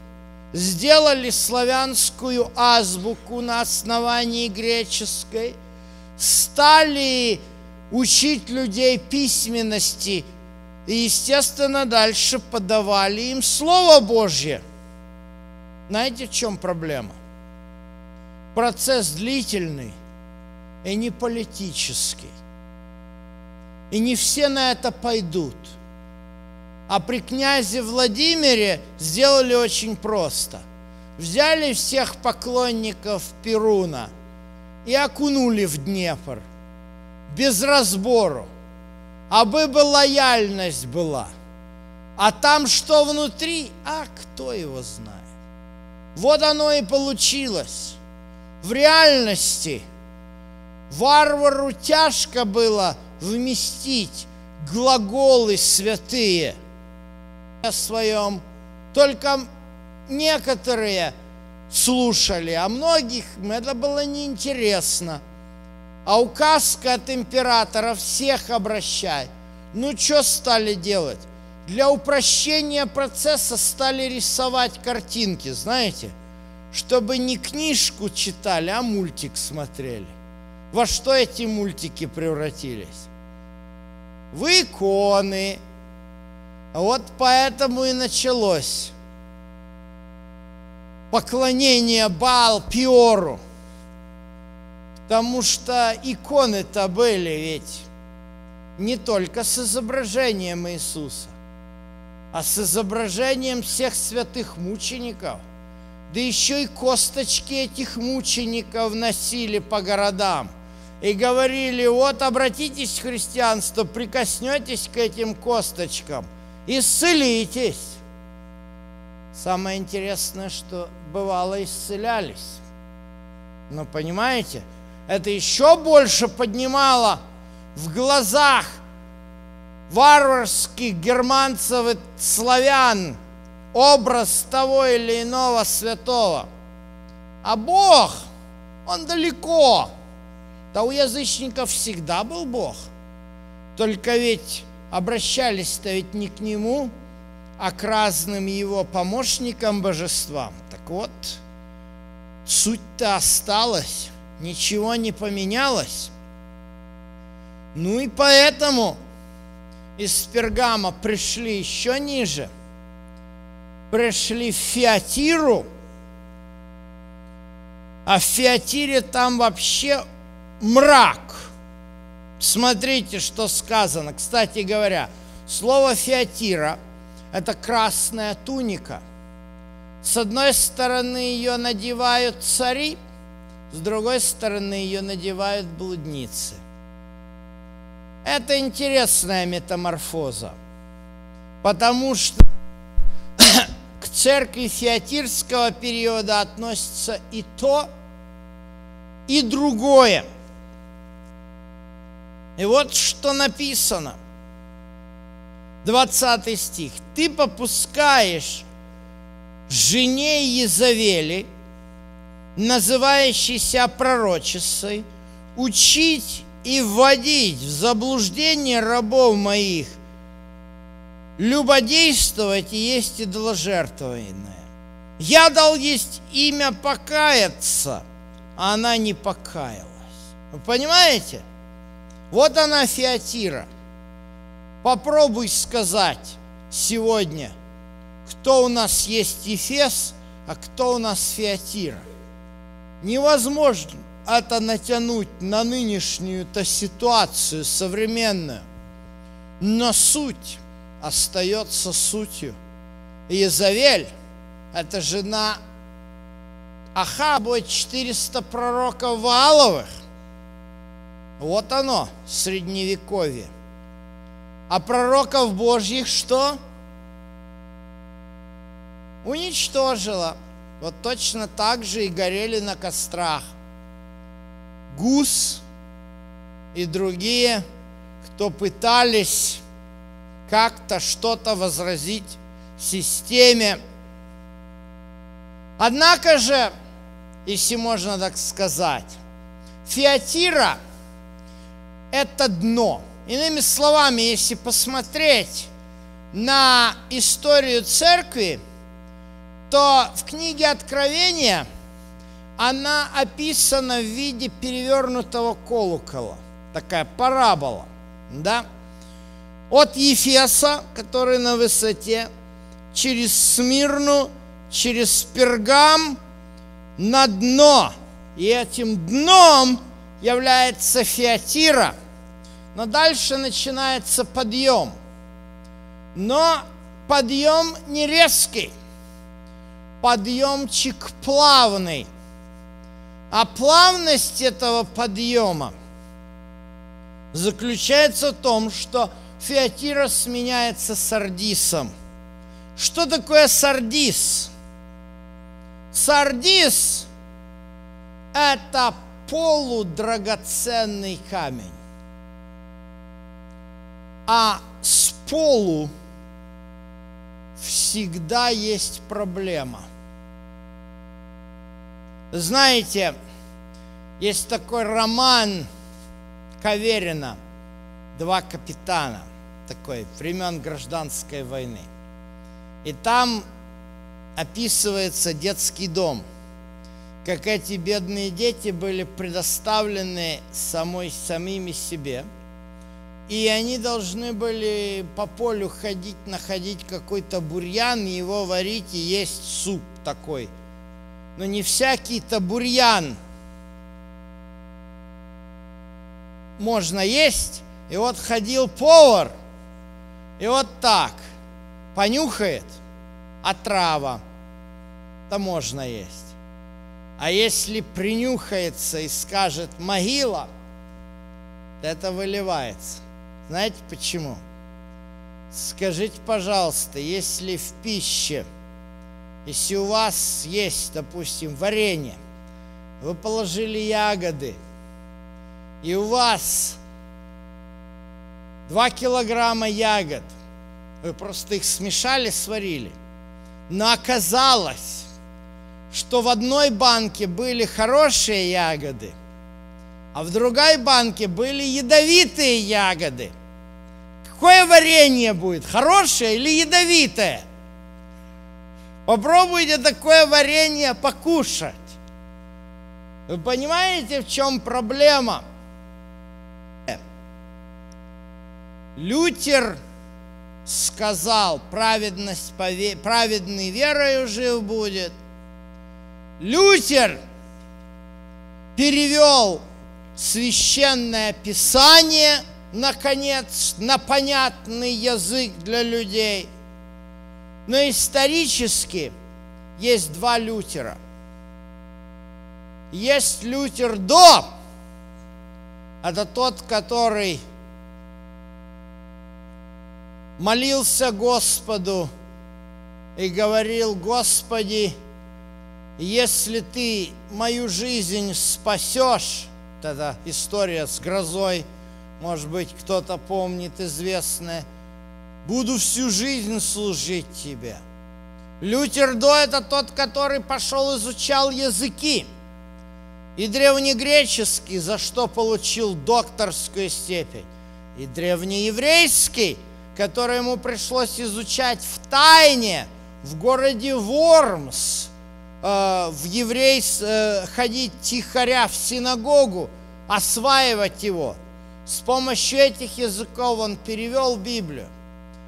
Speaker 1: сделали славянскую азбуку на основании греческой, стали учить людей письменности и, естественно, дальше подавали им Слово Божье. Знаете, в чем проблема? Процесс длительный и не политический. И не все на это пойдут – а при князе Владимире сделали очень просто. Взяли всех поклонников Перуна и окунули в Днепр без разбору, а бы лояльность была. А там что внутри, а кто его знает. Вот оно и получилось. В реальности варвару тяжко было вместить глаголы святые – своем. Только некоторые слушали, а многих это было неинтересно. А указка от императора всех обращай. Ну, что стали делать? Для упрощения процесса стали рисовать картинки, знаете, чтобы не книжку читали, а мультик смотрели. Во что эти мультики превратились? В иконы. Вот поэтому и началось поклонение Бал Пиору. Потому что иконы-то были ведь не только с изображением Иисуса, а с изображением всех святых мучеников. Да еще и косточки этих мучеников носили по городам. И говорили, вот обратитесь в христианство, прикоснетесь к этим косточкам, исцелитесь. Самое интересное, что бывало исцелялись. Но понимаете, это еще больше поднимало в глазах варварских германцев и славян образ того или иного святого. А Бог, Он далеко. Да у язычников всегда был Бог. Только ведь обращались-то ведь не к Нему, а к разным Его помощникам божествам. Так вот, суть-то осталась, ничего не поменялось. Ну и поэтому из Пергама пришли еще ниже, пришли в Фиатиру, а в Фиатире там вообще мрак. Смотрите, что сказано. Кстати говоря, слово Фиатира – это красная туника. С одной стороны ее надевают цари, с другой стороны ее надевают блудницы – это интересная метаморфоза, потому что <coughs> к церкви фиатирского периода относится и то, и другое. И вот что написано. 20 стих. Ты попускаешь жене Езавели, называющейся пророчицей, учить и вводить в заблуждение рабов моих, любодействовать и есть идоложертвованное. Я дал есть имя покаяться, а она не покаялась. Вы понимаете? Вот она Фиатира. Попробуй сказать сегодня, кто у нас есть Ефес, а кто у нас Фиатира. Невозможно это натянуть на нынешнюю-то ситуацию современную. Но суть остается сутью. Иезавель – это жена Ахаба, 400 пророков Вааловых. Вот оно, средневековье. А пророков Божьих что? Уничтожила. Вот точно так же и горели на кострах. Гус и другие, кто пытались как-то что-то возразить системе. Однако же, если можно так сказать, Фиатира – это дно. Иными словами, если посмотреть на историю церкви, то в книге Откровения – она описана в виде перевернутого колокола. Такая парабола, да? От Ефеса, который на высоте, через Смирну, через Пергам на дно. И этим дном является Фиатира. Но дальше начинается подъем. Но подъем не резкий, подъемчик плавный – а плавность этого подъема заключается в том, что Феатира сменяется сардисом. Что такое сардис? Сардис – это полудрагоценный камень. А с полу всегда есть проблема. Знаете, есть такой роман Каверина «Два капитана», такой, времен гражданской войны. И там описывается детский дом, как эти бедные дети были предоставлены самой, самими себе – и они должны были по полю ходить, находить какой-то бурьян, его варить и есть суп такой. Но не всякий-то бурьян можно есть. И вот ходил повар, и вот так понюхает, а трава, то можно есть. А если принюхается и скажет могила, то это выливается. Знаете почему? Скажите, пожалуйста, если в пище, если у вас есть, допустим, варенье, вы положили ягоды, и у вас 2 килограмма ягод, вы просто их смешали, сварили, но оказалось, что в одной банке были хорошие ягоды, а в другой банке были ядовитые ягоды – Какое варенье будет, хорошее или ядовитое? Попробуйте такое варенье покушать. Вы понимаете, в чем проблема? Лютер сказал, праведность, праведный верою жив будет. Лютер перевел священное писание – наконец, на понятный язык для людей. Но исторически есть два Лютера. Есть Лютер до, это тот, который молился Господу и говорил, Господи, если ты мою жизнь спасешь, тогда история с грозой – может быть, кто-то помнит известное, буду всю жизнь служить тебе. Лютер до это тот, который пошел изучал языки. И древнегреческий, за что получил докторскую степень. И древнееврейский, который ему пришлось изучать в тайне в городе Вормс, в еврей, э, ходить тихоря в синагогу, осваивать его – с помощью этих языков он перевел Библию.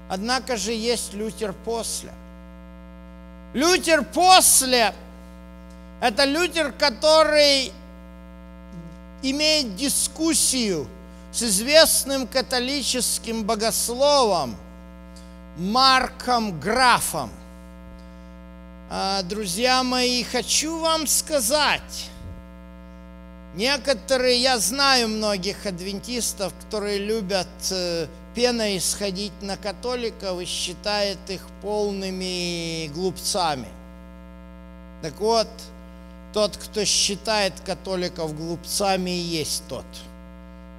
Speaker 1: Однако же есть Лютер после. Лютер после – это Лютер, который имеет дискуссию с известным католическим богословом Марком Графом. А, друзья мои, хочу вам сказать, Некоторые, я знаю многих адвентистов, которые любят э, пеной исходить на католиков и считают их полными глупцами. Так вот, тот, кто считает католиков глупцами, и есть тот.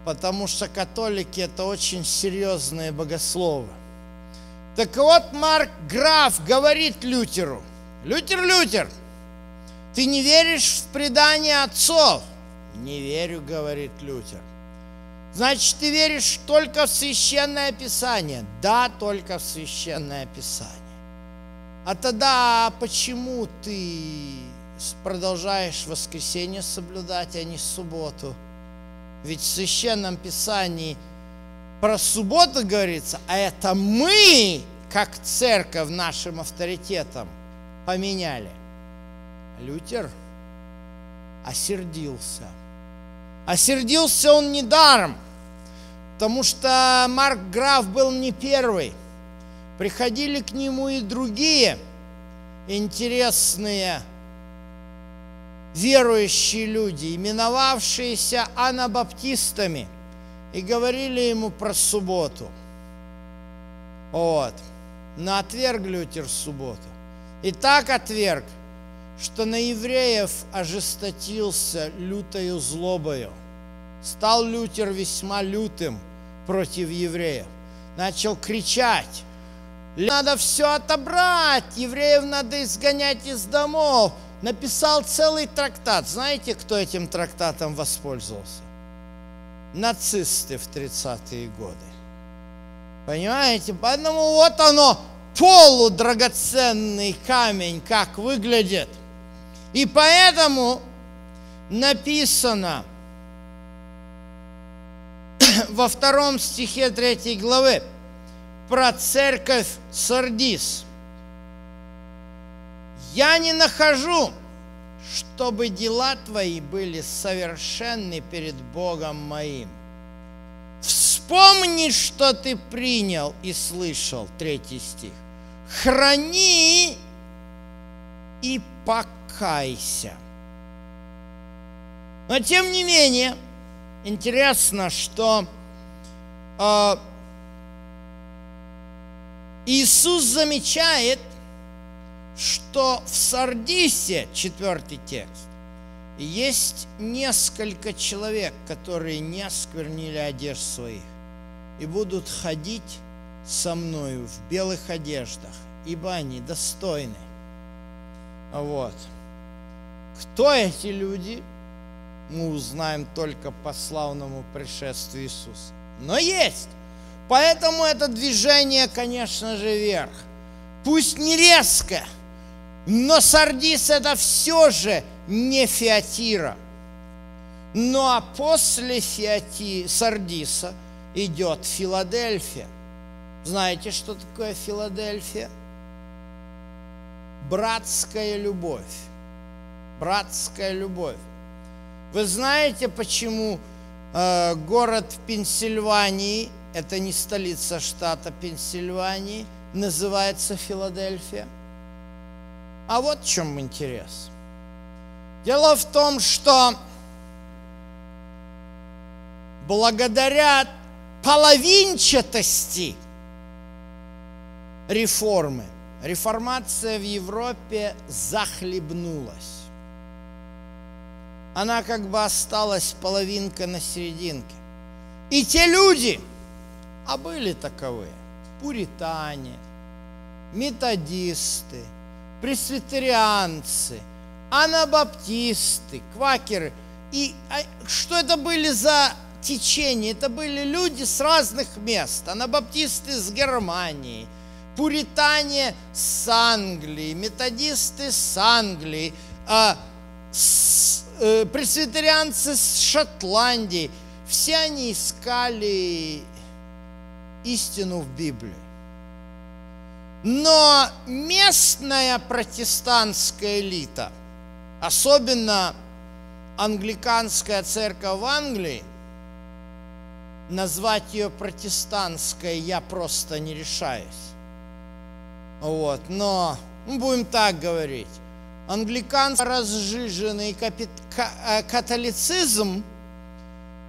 Speaker 1: Потому что католики – это очень серьезные богословы. Так вот, Марк Граф говорит Лютеру, Лютер, Лютер, ты не веришь в предание отцов, не верю, говорит Лютер. Значит, ты веришь только в священное писание? Да, только в священное писание. А тогда почему ты продолжаешь воскресенье соблюдать, а не субботу? Ведь в священном писании про субботу говорится, а это мы, как церковь, нашим авторитетом поменяли. Лютер осердился – Осердился он недаром, потому что Марк Граф был не первый. Приходили к нему и другие интересные верующие люди, именовавшиеся анабаптистами, и говорили ему про субботу. Вот. Но отверг Лютер субботу. И так отверг – что на евреев ожесточился лютою злобою. Стал Лютер весьма лютым против евреев. Начал кричать, Надо все отобрать, евреев надо изгонять из домов. Написал целый трактат. Знаете, кто этим трактатом воспользовался? Нацисты в 30-е годы. Понимаете? Поэтому вот оно, полудрагоценный камень, как выглядит. И поэтому написано <clears throat> во втором стихе третьей главы про церковь Сардис. Я не нахожу, чтобы дела твои были совершенны перед Богом моим. Вспомни, что ты принял и слышал, третий стих. Храни и покайся. Но тем не менее, интересно, что э, Иисус замечает, что в Сардисе, четвертый текст, есть несколько человек, которые не осквернили одежд своих и будут ходить со мною в белых одеждах, ибо они достойны. Вот. Кто эти люди, мы узнаем только по славному пришествию Иисуса. Но есть. Поэтому это движение, конечно же, вверх. Пусть не резко, но Сардис это все же не Фиатира. Ну а после Фиати, Сардиса идет Филадельфия. Знаете, что такое Филадельфия? Братская любовь. Братская любовь. Вы знаете, почему э, город в Пенсильвании, это не столица штата Пенсильвании, называется Филадельфия? А вот в чем интерес. Дело в том, что благодаря половинчатости реформы, реформация в Европе захлебнулась. Она как бы осталась половинка на серединке. И те люди, а были таковые, пуритане, методисты, пресвитерианцы, анабаптисты, квакеры. И а, что это были за течения? Это были люди с разных мест. Анабаптисты с Германии, пуритане с Англии, методисты с Англии, а, с, э, пресвитерианцы с Шотландии. Все они искали истину в Библии. Но местная протестантская элита, особенно англиканская церковь в Англии, назвать ее протестантской я просто не решаюсь. Вот, но будем так говорить. Англиканский разжиженный э, католицизм,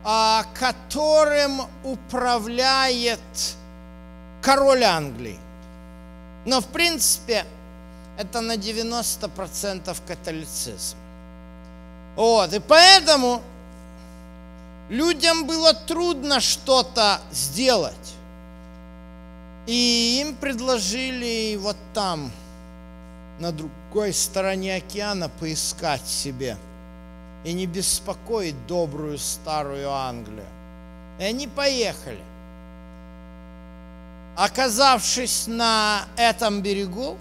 Speaker 1: а, которым управляет король Англии. Но в принципе это на 90% католицизм. Вот, и поэтому людям было трудно что-то сделать. И им предложили вот там, на другой стороне океана, поискать себе и не беспокоить добрую старую Англию. И они поехали оказавшись на этом берегу,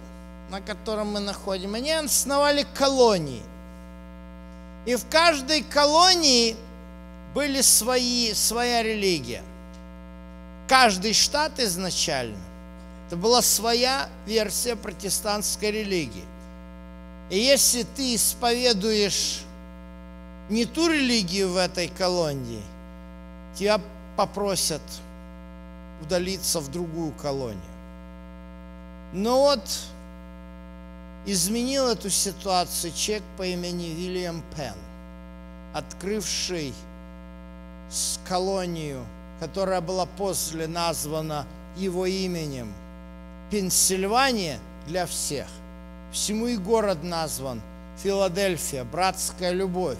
Speaker 1: на котором мы находим, они основали колонии. И в каждой колонии были свои, своя религия. Каждый штат изначально, это была своя версия протестантской религии. И если ты исповедуешь не ту религию в этой колонии, тебя попросят – удалиться в другую колонию. Но вот изменил эту ситуацию человек по имени Вильям Пен, открывший колонию, которая была после названа его именем, Пенсильвания для всех. Всему и город назван Филадельфия, братская любовь,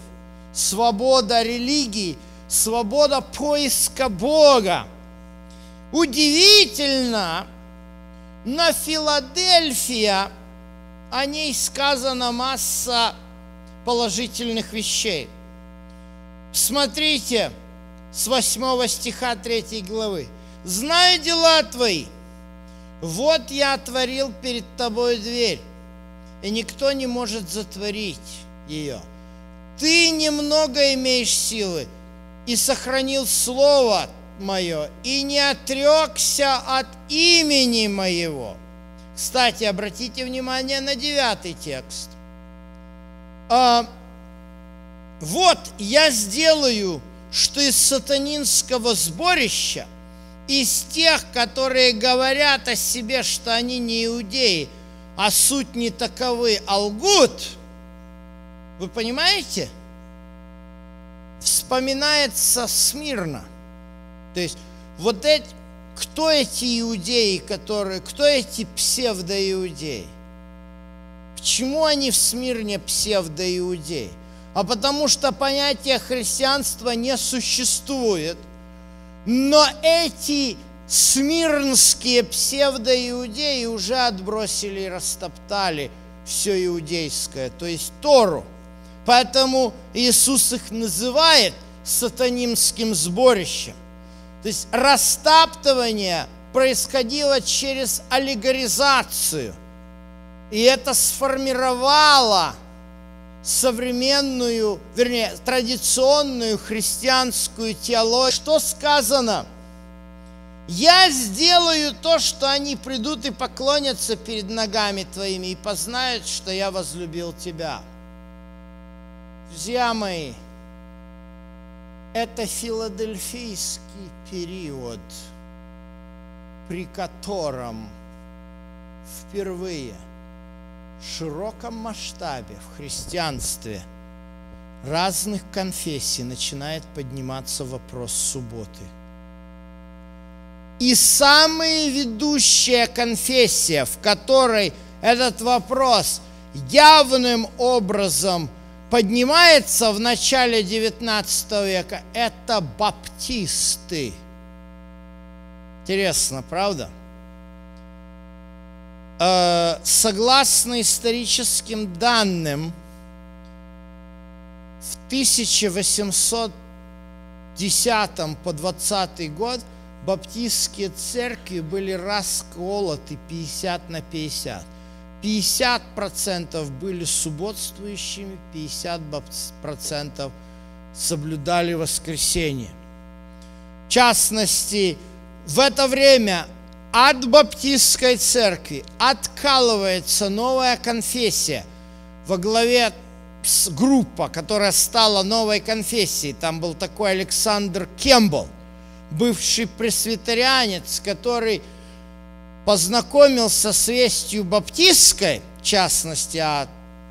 Speaker 1: свобода религии, свобода поиска Бога – Удивительно, Но Филадельфия, о ней сказана масса положительных вещей. Смотрите, с 8 стиха 3 главы. «Знаю дела твои, вот я отворил перед тобой дверь, и никто не может затворить ее. Ты немного имеешь силы, и сохранил слово мое, и не отрекся от имени моего. Кстати, обратите внимание на девятый текст. А, вот я сделаю, что из сатанинского сборища, из тех, которые говорят о себе, что они не иудеи, а суть не таковы, а лгут. Вы понимаете? Вспоминается смирно. То есть вот эти, кто эти иудеи, которые, кто эти псевдоиудеи? Почему они в Смирне псевдоиудеи? А потому что понятие христианства не существует. Но эти смирнские псевдоиудеи уже отбросили и растоптали все иудейское, то есть Тору. Поэтому Иисус их называет сатанимским сборищем. То есть растаптывание происходило через аллегоризацию. И это сформировало современную, вернее, традиционную христианскую теологию. Что сказано? Я сделаю то, что они придут и поклонятся перед ногами твоими и познают, что я возлюбил тебя. Друзья мои, это филадельфийский период, при котором впервые в широком масштабе в христианстве разных конфессий начинает подниматься вопрос субботы. И самая ведущая конфессия, в которой этот вопрос явным образом – поднимается в начале XIX века, это баптисты. Интересно, правда? Э, согласно историческим данным, в 1810 по 20 год баптистские церкви были расколоты 50 на 50. 50% были субботствующими, 50% соблюдали воскресенье. В частности, в это время от баптистской церкви откалывается новая конфессия во главе группа, которая стала новой конфессией. Там был такой Александр Кембл, бывший пресвитерианец, который познакомился с вестью баптистской, в частности, о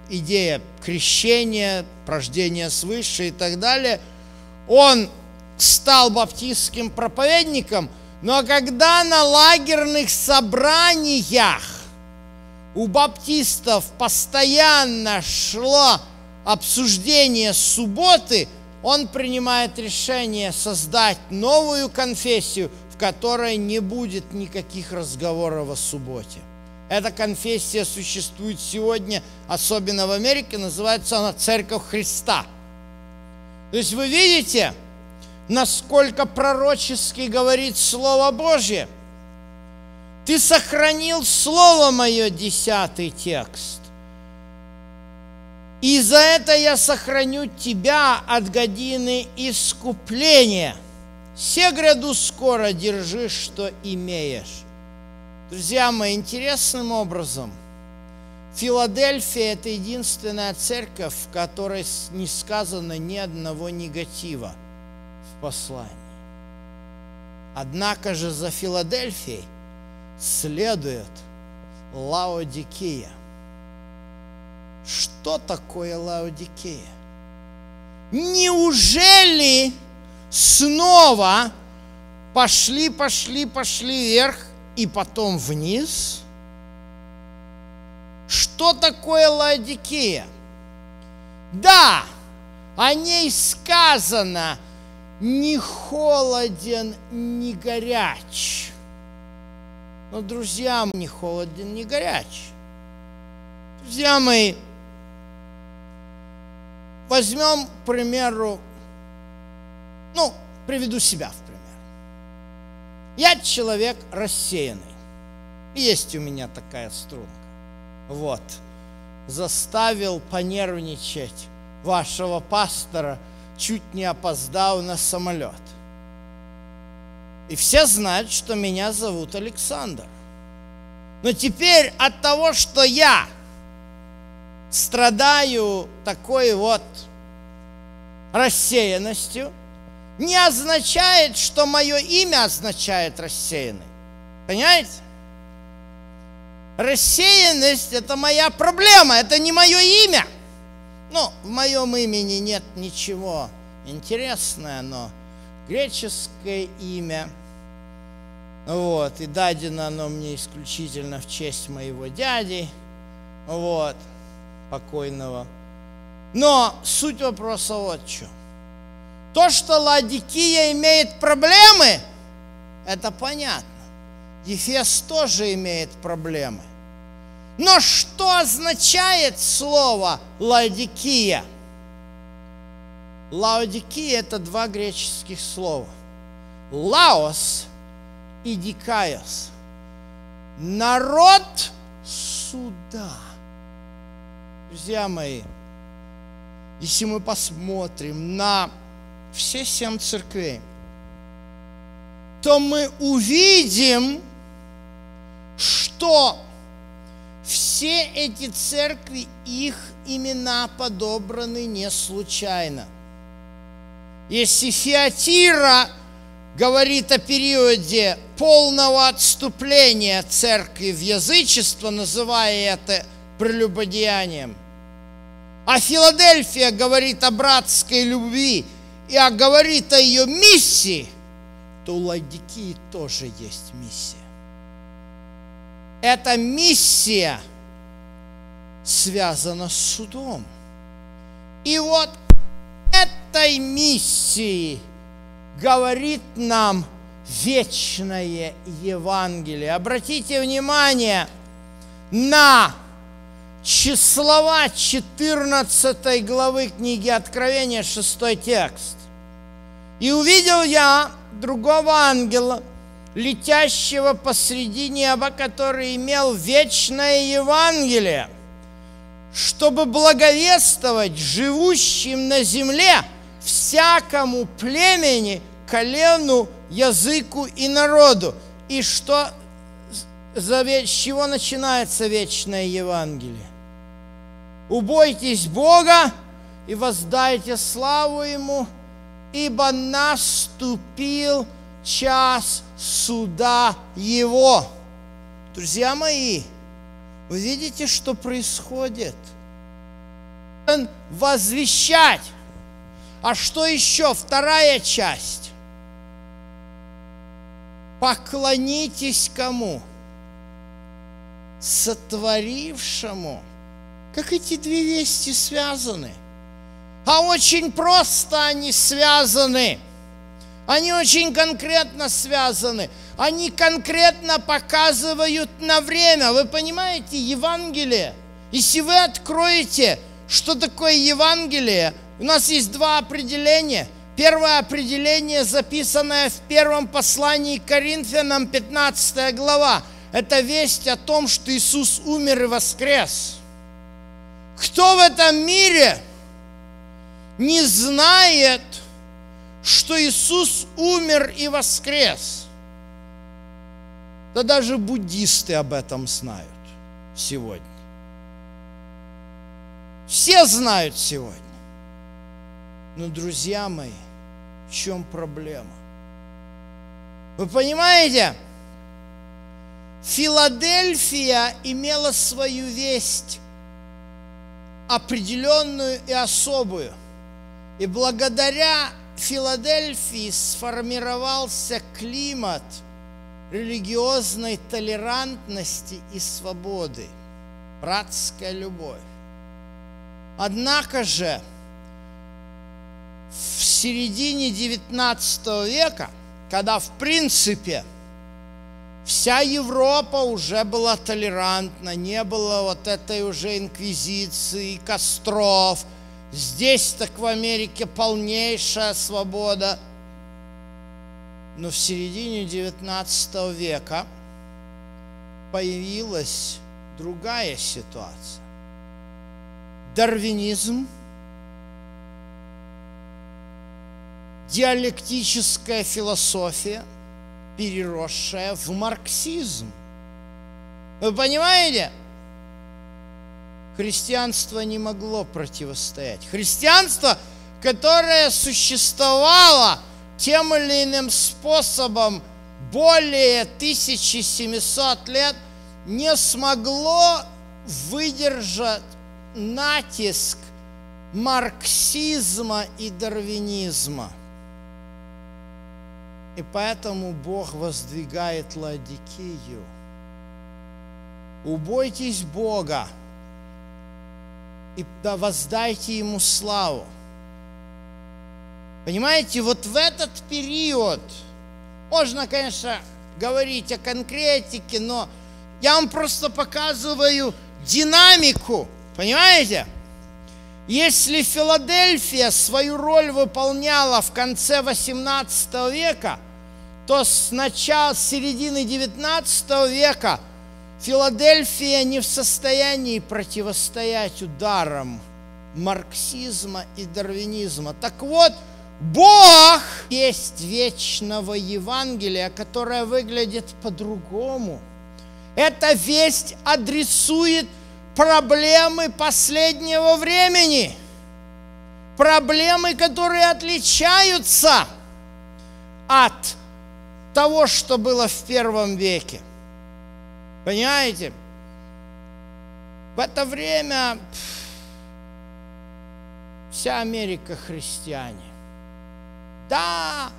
Speaker 1: идее крещения, рождения свыше и так далее, он стал баптистским проповедником, но когда на лагерных собраниях у баптистов постоянно шло обсуждение субботы, он принимает решение создать новую конфессию, которой не будет никаких разговоров о субботе. Эта конфессия существует сегодня, особенно в Америке, называется она Церковь Христа. То есть вы видите, насколько пророчески говорит Слово Божье. Ты сохранил Слово Мое, десятый текст. И за это я сохраню тебя от годины искупления – все гряду скоро держи, что имеешь. Друзья мои, интересным образом, Филадельфия – это единственная церковь, в которой не сказано ни одного негатива в послании. Однако же за Филадельфией следует Лаодикия. Что такое Лаодикия? Неужели снова пошли, пошли, пошли вверх и потом вниз. Что такое Ладикия? Да, о ней сказано не холоден, не горяч. Но, друзья, не холоден, не горячий. Друзья мои, возьмем, к примеру, ну, приведу себя в пример. Я человек рассеянный. Есть у меня такая струнка. Вот. Заставил понервничать вашего пастора, чуть не опоздал на самолет. И все знают, что меня зовут Александр. Но теперь от того, что я страдаю такой вот рассеянностью, не означает, что мое имя означает рассеянный. Понимаете? Рассеянность – это моя проблема, это не мое имя. Ну, в моем имени нет ничего интересного, но греческое имя, вот, и дадено оно мне исключительно в честь моего дяди, вот, покойного. Но суть вопроса вот в чем. То, что Ладикия имеет проблемы, это понятно. Ефес тоже имеет проблемы. Но что означает слово Лаодикия? Лаодикия – это два греческих слова. Лаос и Дикаос. Народ суда. Друзья мои, если мы посмотрим на все семь церквей, то мы увидим, что все эти церкви, их имена подобраны не случайно. Если Фиатира говорит о периоде полного отступления церкви в язычество, называя это прелюбодеянием, а Филадельфия говорит о братской любви и говорит о ее миссии, то у Ладикии тоже есть миссия. Эта миссия связана с судом. И вот этой миссии говорит нам вечное Евангелие. Обратите внимание на числова 14 главы книги Откровения, 6 текст. «И увидел я другого ангела, летящего посреди неба, который имел вечное Евангелие, чтобы благовествовать живущим на земле всякому племени, колену, языку и народу. И что, с чего начинается вечное Евангелие? Убойтесь Бога и воздайте славу Ему, ибо наступил час суда Его. Друзья мои, вы видите, что происходит? Возвещать. А что еще? Вторая часть. Поклонитесь кому? Сотворившему. Как эти две вести связаны? А очень просто они связаны – они очень конкретно связаны. Они конкретно показывают на время. Вы понимаете, Евангелие. Если вы откроете, что такое Евангелие, у нас есть два определения. Первое определение, записанное в первом послании к Коринфянам, 15 глава. Это весть о том, что Иисус умер и воскрес. Кто в этом мире не знает, что Иисус умер и воскрес. Да даже буддисты об этом знают сегодня. Все знают сегодня. Но, друзья мои, в чем проблема? Вы понимаете, Филадельфия имела свою весть, определенную и особую. И благодаря Филадельфии сформировался климат религиозной толерантности и свободы, братская любовь. Однако же в середине XIX века, когда в принципе Вся Европа уже была толерантна, не было вот этой уже инквизиции, костров. Здесь так в Америке полнейшая свобода. Но в середине XIX века появилась другая ситуация. Дарвинизм, диалектическая философия – переросшая в марксизм. Вы понимаете? Христианство не могло противостоять. Христианство, которое существовало тем или иным способом более 1700 лет, не смогло выдержать натиск марксизма и дарвинизма – и поэтому Бог воздвигает Ладикию. Убойтесь Бога и да воздайте Ему славу. Понимаете, вот в этот период можно, конечно, говорить о конкретике, но я вам просто показываю динамику, понимаете? Если Филадельфия свою роль выполняла в конце 18 века, то с начала, с середины 19 века Филадельфия не в состоянии противостоять ударам марксизма и дарвинизма. Так вот, Бог есть вечного Евангелия, которое выглядит по-другому. Эта весть адресует проблемы последнего времени, проблемы, которые отличаются от того, что было в первом веке. Понимаете? В это время вся Америка христиане. Да,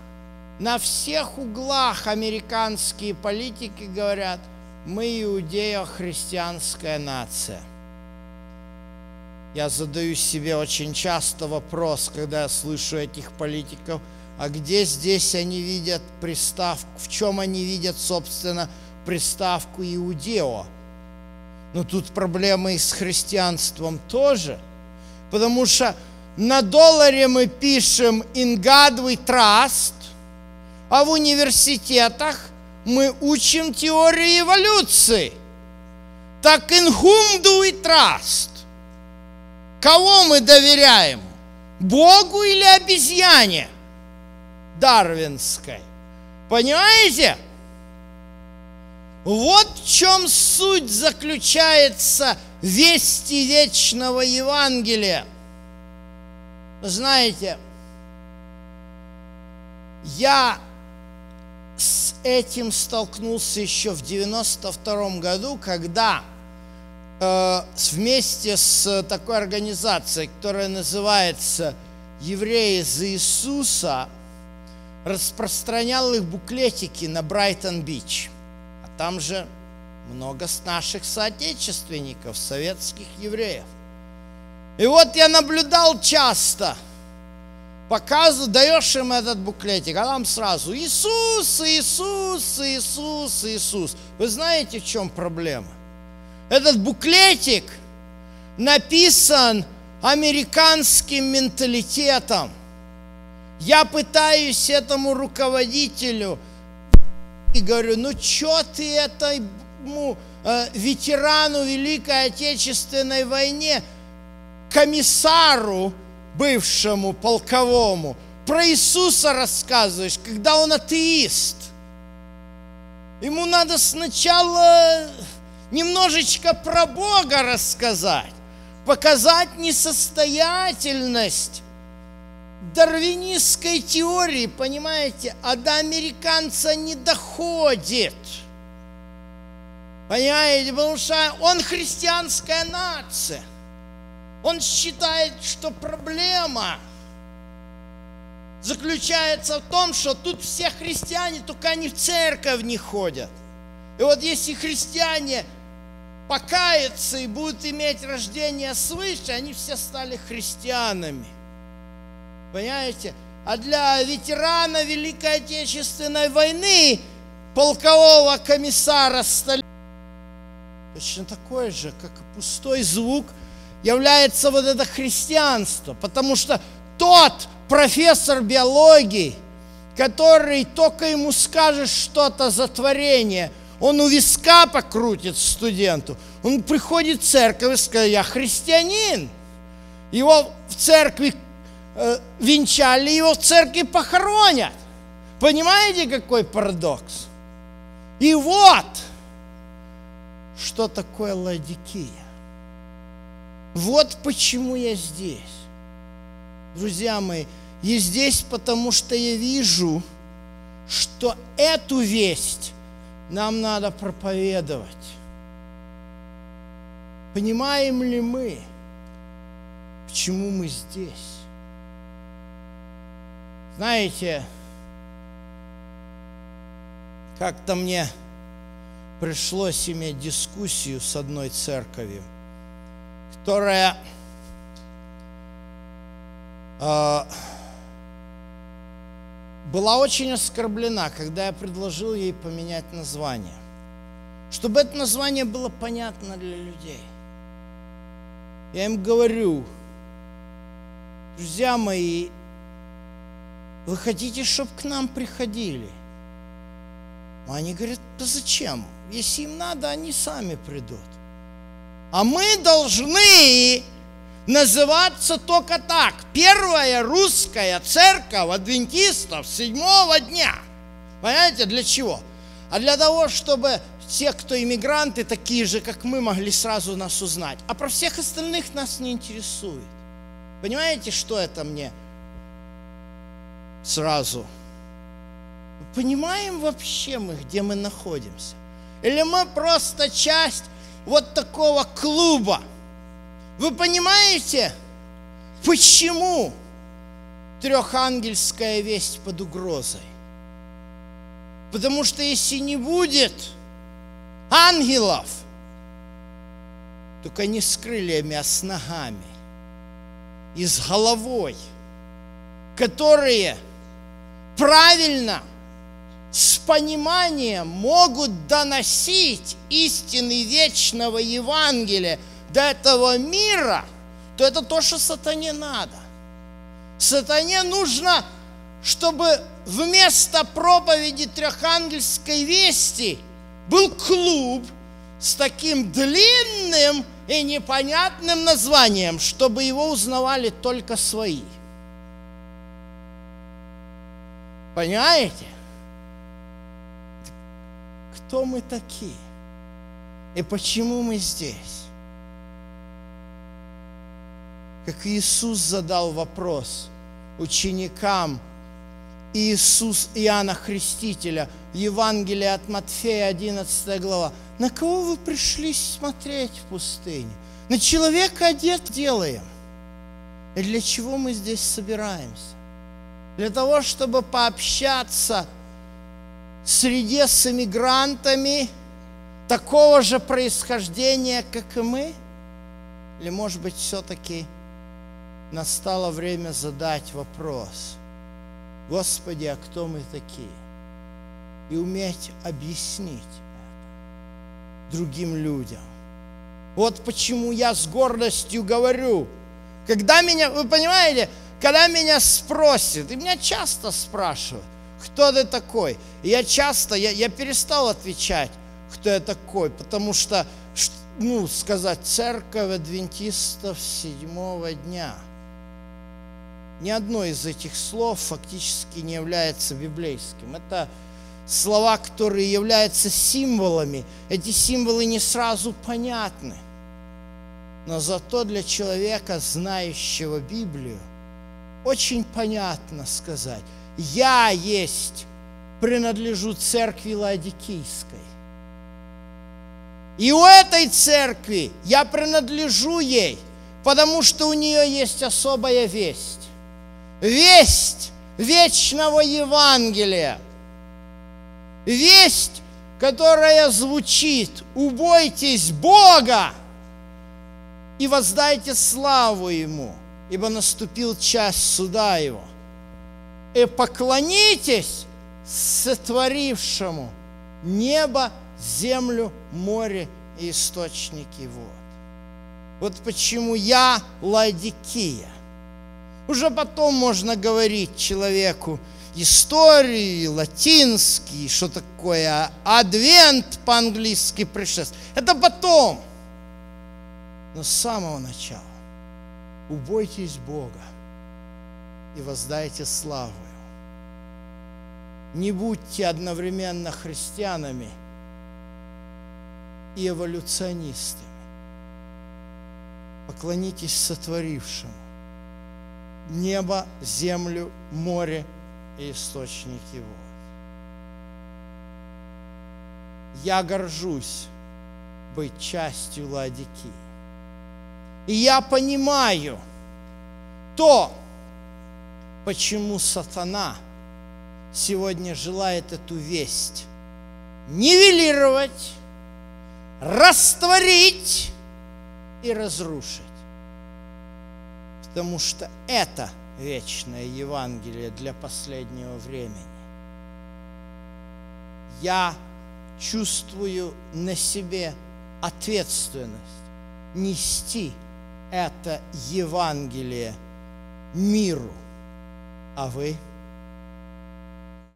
Speaker 1: на всех углах американские политики говорят, мы иудео-христианская нация. Я задаю себе очень часто вопрос, когда я слышу этих политиков, а где здесь они видят приставку, в чем они видят, собственно, приставку иудео? Но тут проблемы и с христианством тоже, потому что на долларе мы пишем «In God we trust», а в университетах мы учим теорию эволюции. Так in whom do we trust? Кого мы доверяем? Богу или обезьяне? Дарвинской. Понимаете? Вот в чем суть заключается вести вечного Евангелия. Знаете, я с этим столкнулся еще в 92 году, когда э, вместе с такой организацией, которая называется «Евреи за Иисуса», распространял их буклетики на Брайтон-Бич. Там же много наших соотечественников, советских евреев. И вот я наблюдал часто – показываешь, даешь им этот буклетик, а там сразу Иисус, Иисус, Иисус, Иисус. Вы знаете, в чем проблема? Этот буклетик написан американским менталитетом. Я пытаюсь этому руководителю и говорю, ну что ты этому э, ветерану Великой Отечественной войне, комиссару бывшему полковому, про Иисуса рассказываешь, когда он атеист. Ему надо сначала немножечко про Бога рассказать, показать несостоятельность дарвинистской теории, понимаете, а до американца не доходит. Понимаете, потому что он христианская нация. Он считает, что проблема заключается в том, что тут все христиане, только они в церковь не ходят. И вот если христиане покаются и будут иметь рождение свыше, они все стали христианами. Понимаете? А для ветерана Великой Отечественной войны полкового комиссара Сталина. Точно такой же, как пустой звук, является вот это христианство, потому что тот профессор биологии, который только ему скажет что-то за творение, он у виска покрутит студенту, он приходит в церковь и скажет, я христианин. Его в церкви венчали, его в церкви похоронят. Понимаете, какой парадокс? И вот, что такое Ладикия. Вот почему я здесь. Друзья мои, я здесь, потому что я вижу, что эту весть нам надо проповедовать. Понимаем ли мы, почему мы здесь? Знаете, как-то мне пришлось иметь дискуссию с одной церковью, которая э, была очень оскорблена, когда я предложил ей поменять название, чтобы это название было понятно для людей. Я им говорю, друзья мои, вы хотите, чтобы к нам приходили? Они говорят, да зачем? Если им надо, они сами придут. А мы должны называться только так. Первая русская церковь адвентистов седьмого дня. Понимаете, для чего? А для того, чтобы те, кто иммигранты, такие же, как мы, могли сразу нас узнать. А про всех остальных нас не интересует. Понимаете, что это мне сразу? Понимаем вообще мы, где мы находимся? Или мы просто часть вот такого клуба? Вы понимаете, почему трехангельская весть под угрозой? Потому что если не будет ангелов, только не с крыльями, а с ногами и с головой, которые правильно – с пониманием могут доносить истины вечного Евангелия до этого мира, то это то, что сатане надо. Сатане нужно, чтобы вместо проповеди трехангельской вести был клуб с таким длинным и непонятным названием, чтобы его узнавали только свои. Понимаете? кто мы такие и почему мы здесь. Как Иисус задал вопрос ученикам Иисус Иоанна Христителя в Евангелии от Матфея 11 глава. На кого вы пришли смотреть в пустыне? На человека одет делаем. И для чего мы здесь собираемся? Для того, чтобы пообщаться – среде с эмигрантами такого же происхождения, как и мы? Или, может быть, все-таки настало время задать вопрос, Господи, а кто мы такие? И уметь объяснить это другим людям. Вот почему я с гордостью говорю, когда меня, вы понимаете, когда меня спросят, и меня часто спрашивают, кто ты такой? И я часто, я, я перестал отвечать, кто я такой, потому что, ну, сказать, церковь адвентистов седьмого дня. Ни одно из этих слов фактически не является библейским. Это слова, которые являются символами. Эти символы не сразу понятны. Но зато для человека, знающего Библию, очень понятно сказать – я есть, принадлежу церкви Ладикийской. И у этой церкви я принадлежу ей, потому что у нее есть особая весть. Весть вечного Евангелия. Весть, которая звучит, убойтесь Бога и воздайте славу Ему, ибо наступил час суда Его и поклонитесь сотворившему небо, землю, море и источники вод. Вот почему я Ладикия. Уже потом можно говорить человеку истории, латинский, что такое адвент по-английски пришествие. Это потом. Но с самого начала убойтесь Бога и воздайте славу. Не будьте одновременно христианами и эволюционистами. Поклонитесь сотворившему. Небо, землю, море и источники вод. Я горжусь быть частью Ладики. И я понимаю то, почему сатана сегодня желает эту весть нивелировать, растворить и разрушить. Потому что это вечное Евангелие для последнего времени. Я чувствую на себе ответственность нести это Евангелие миру. А вы –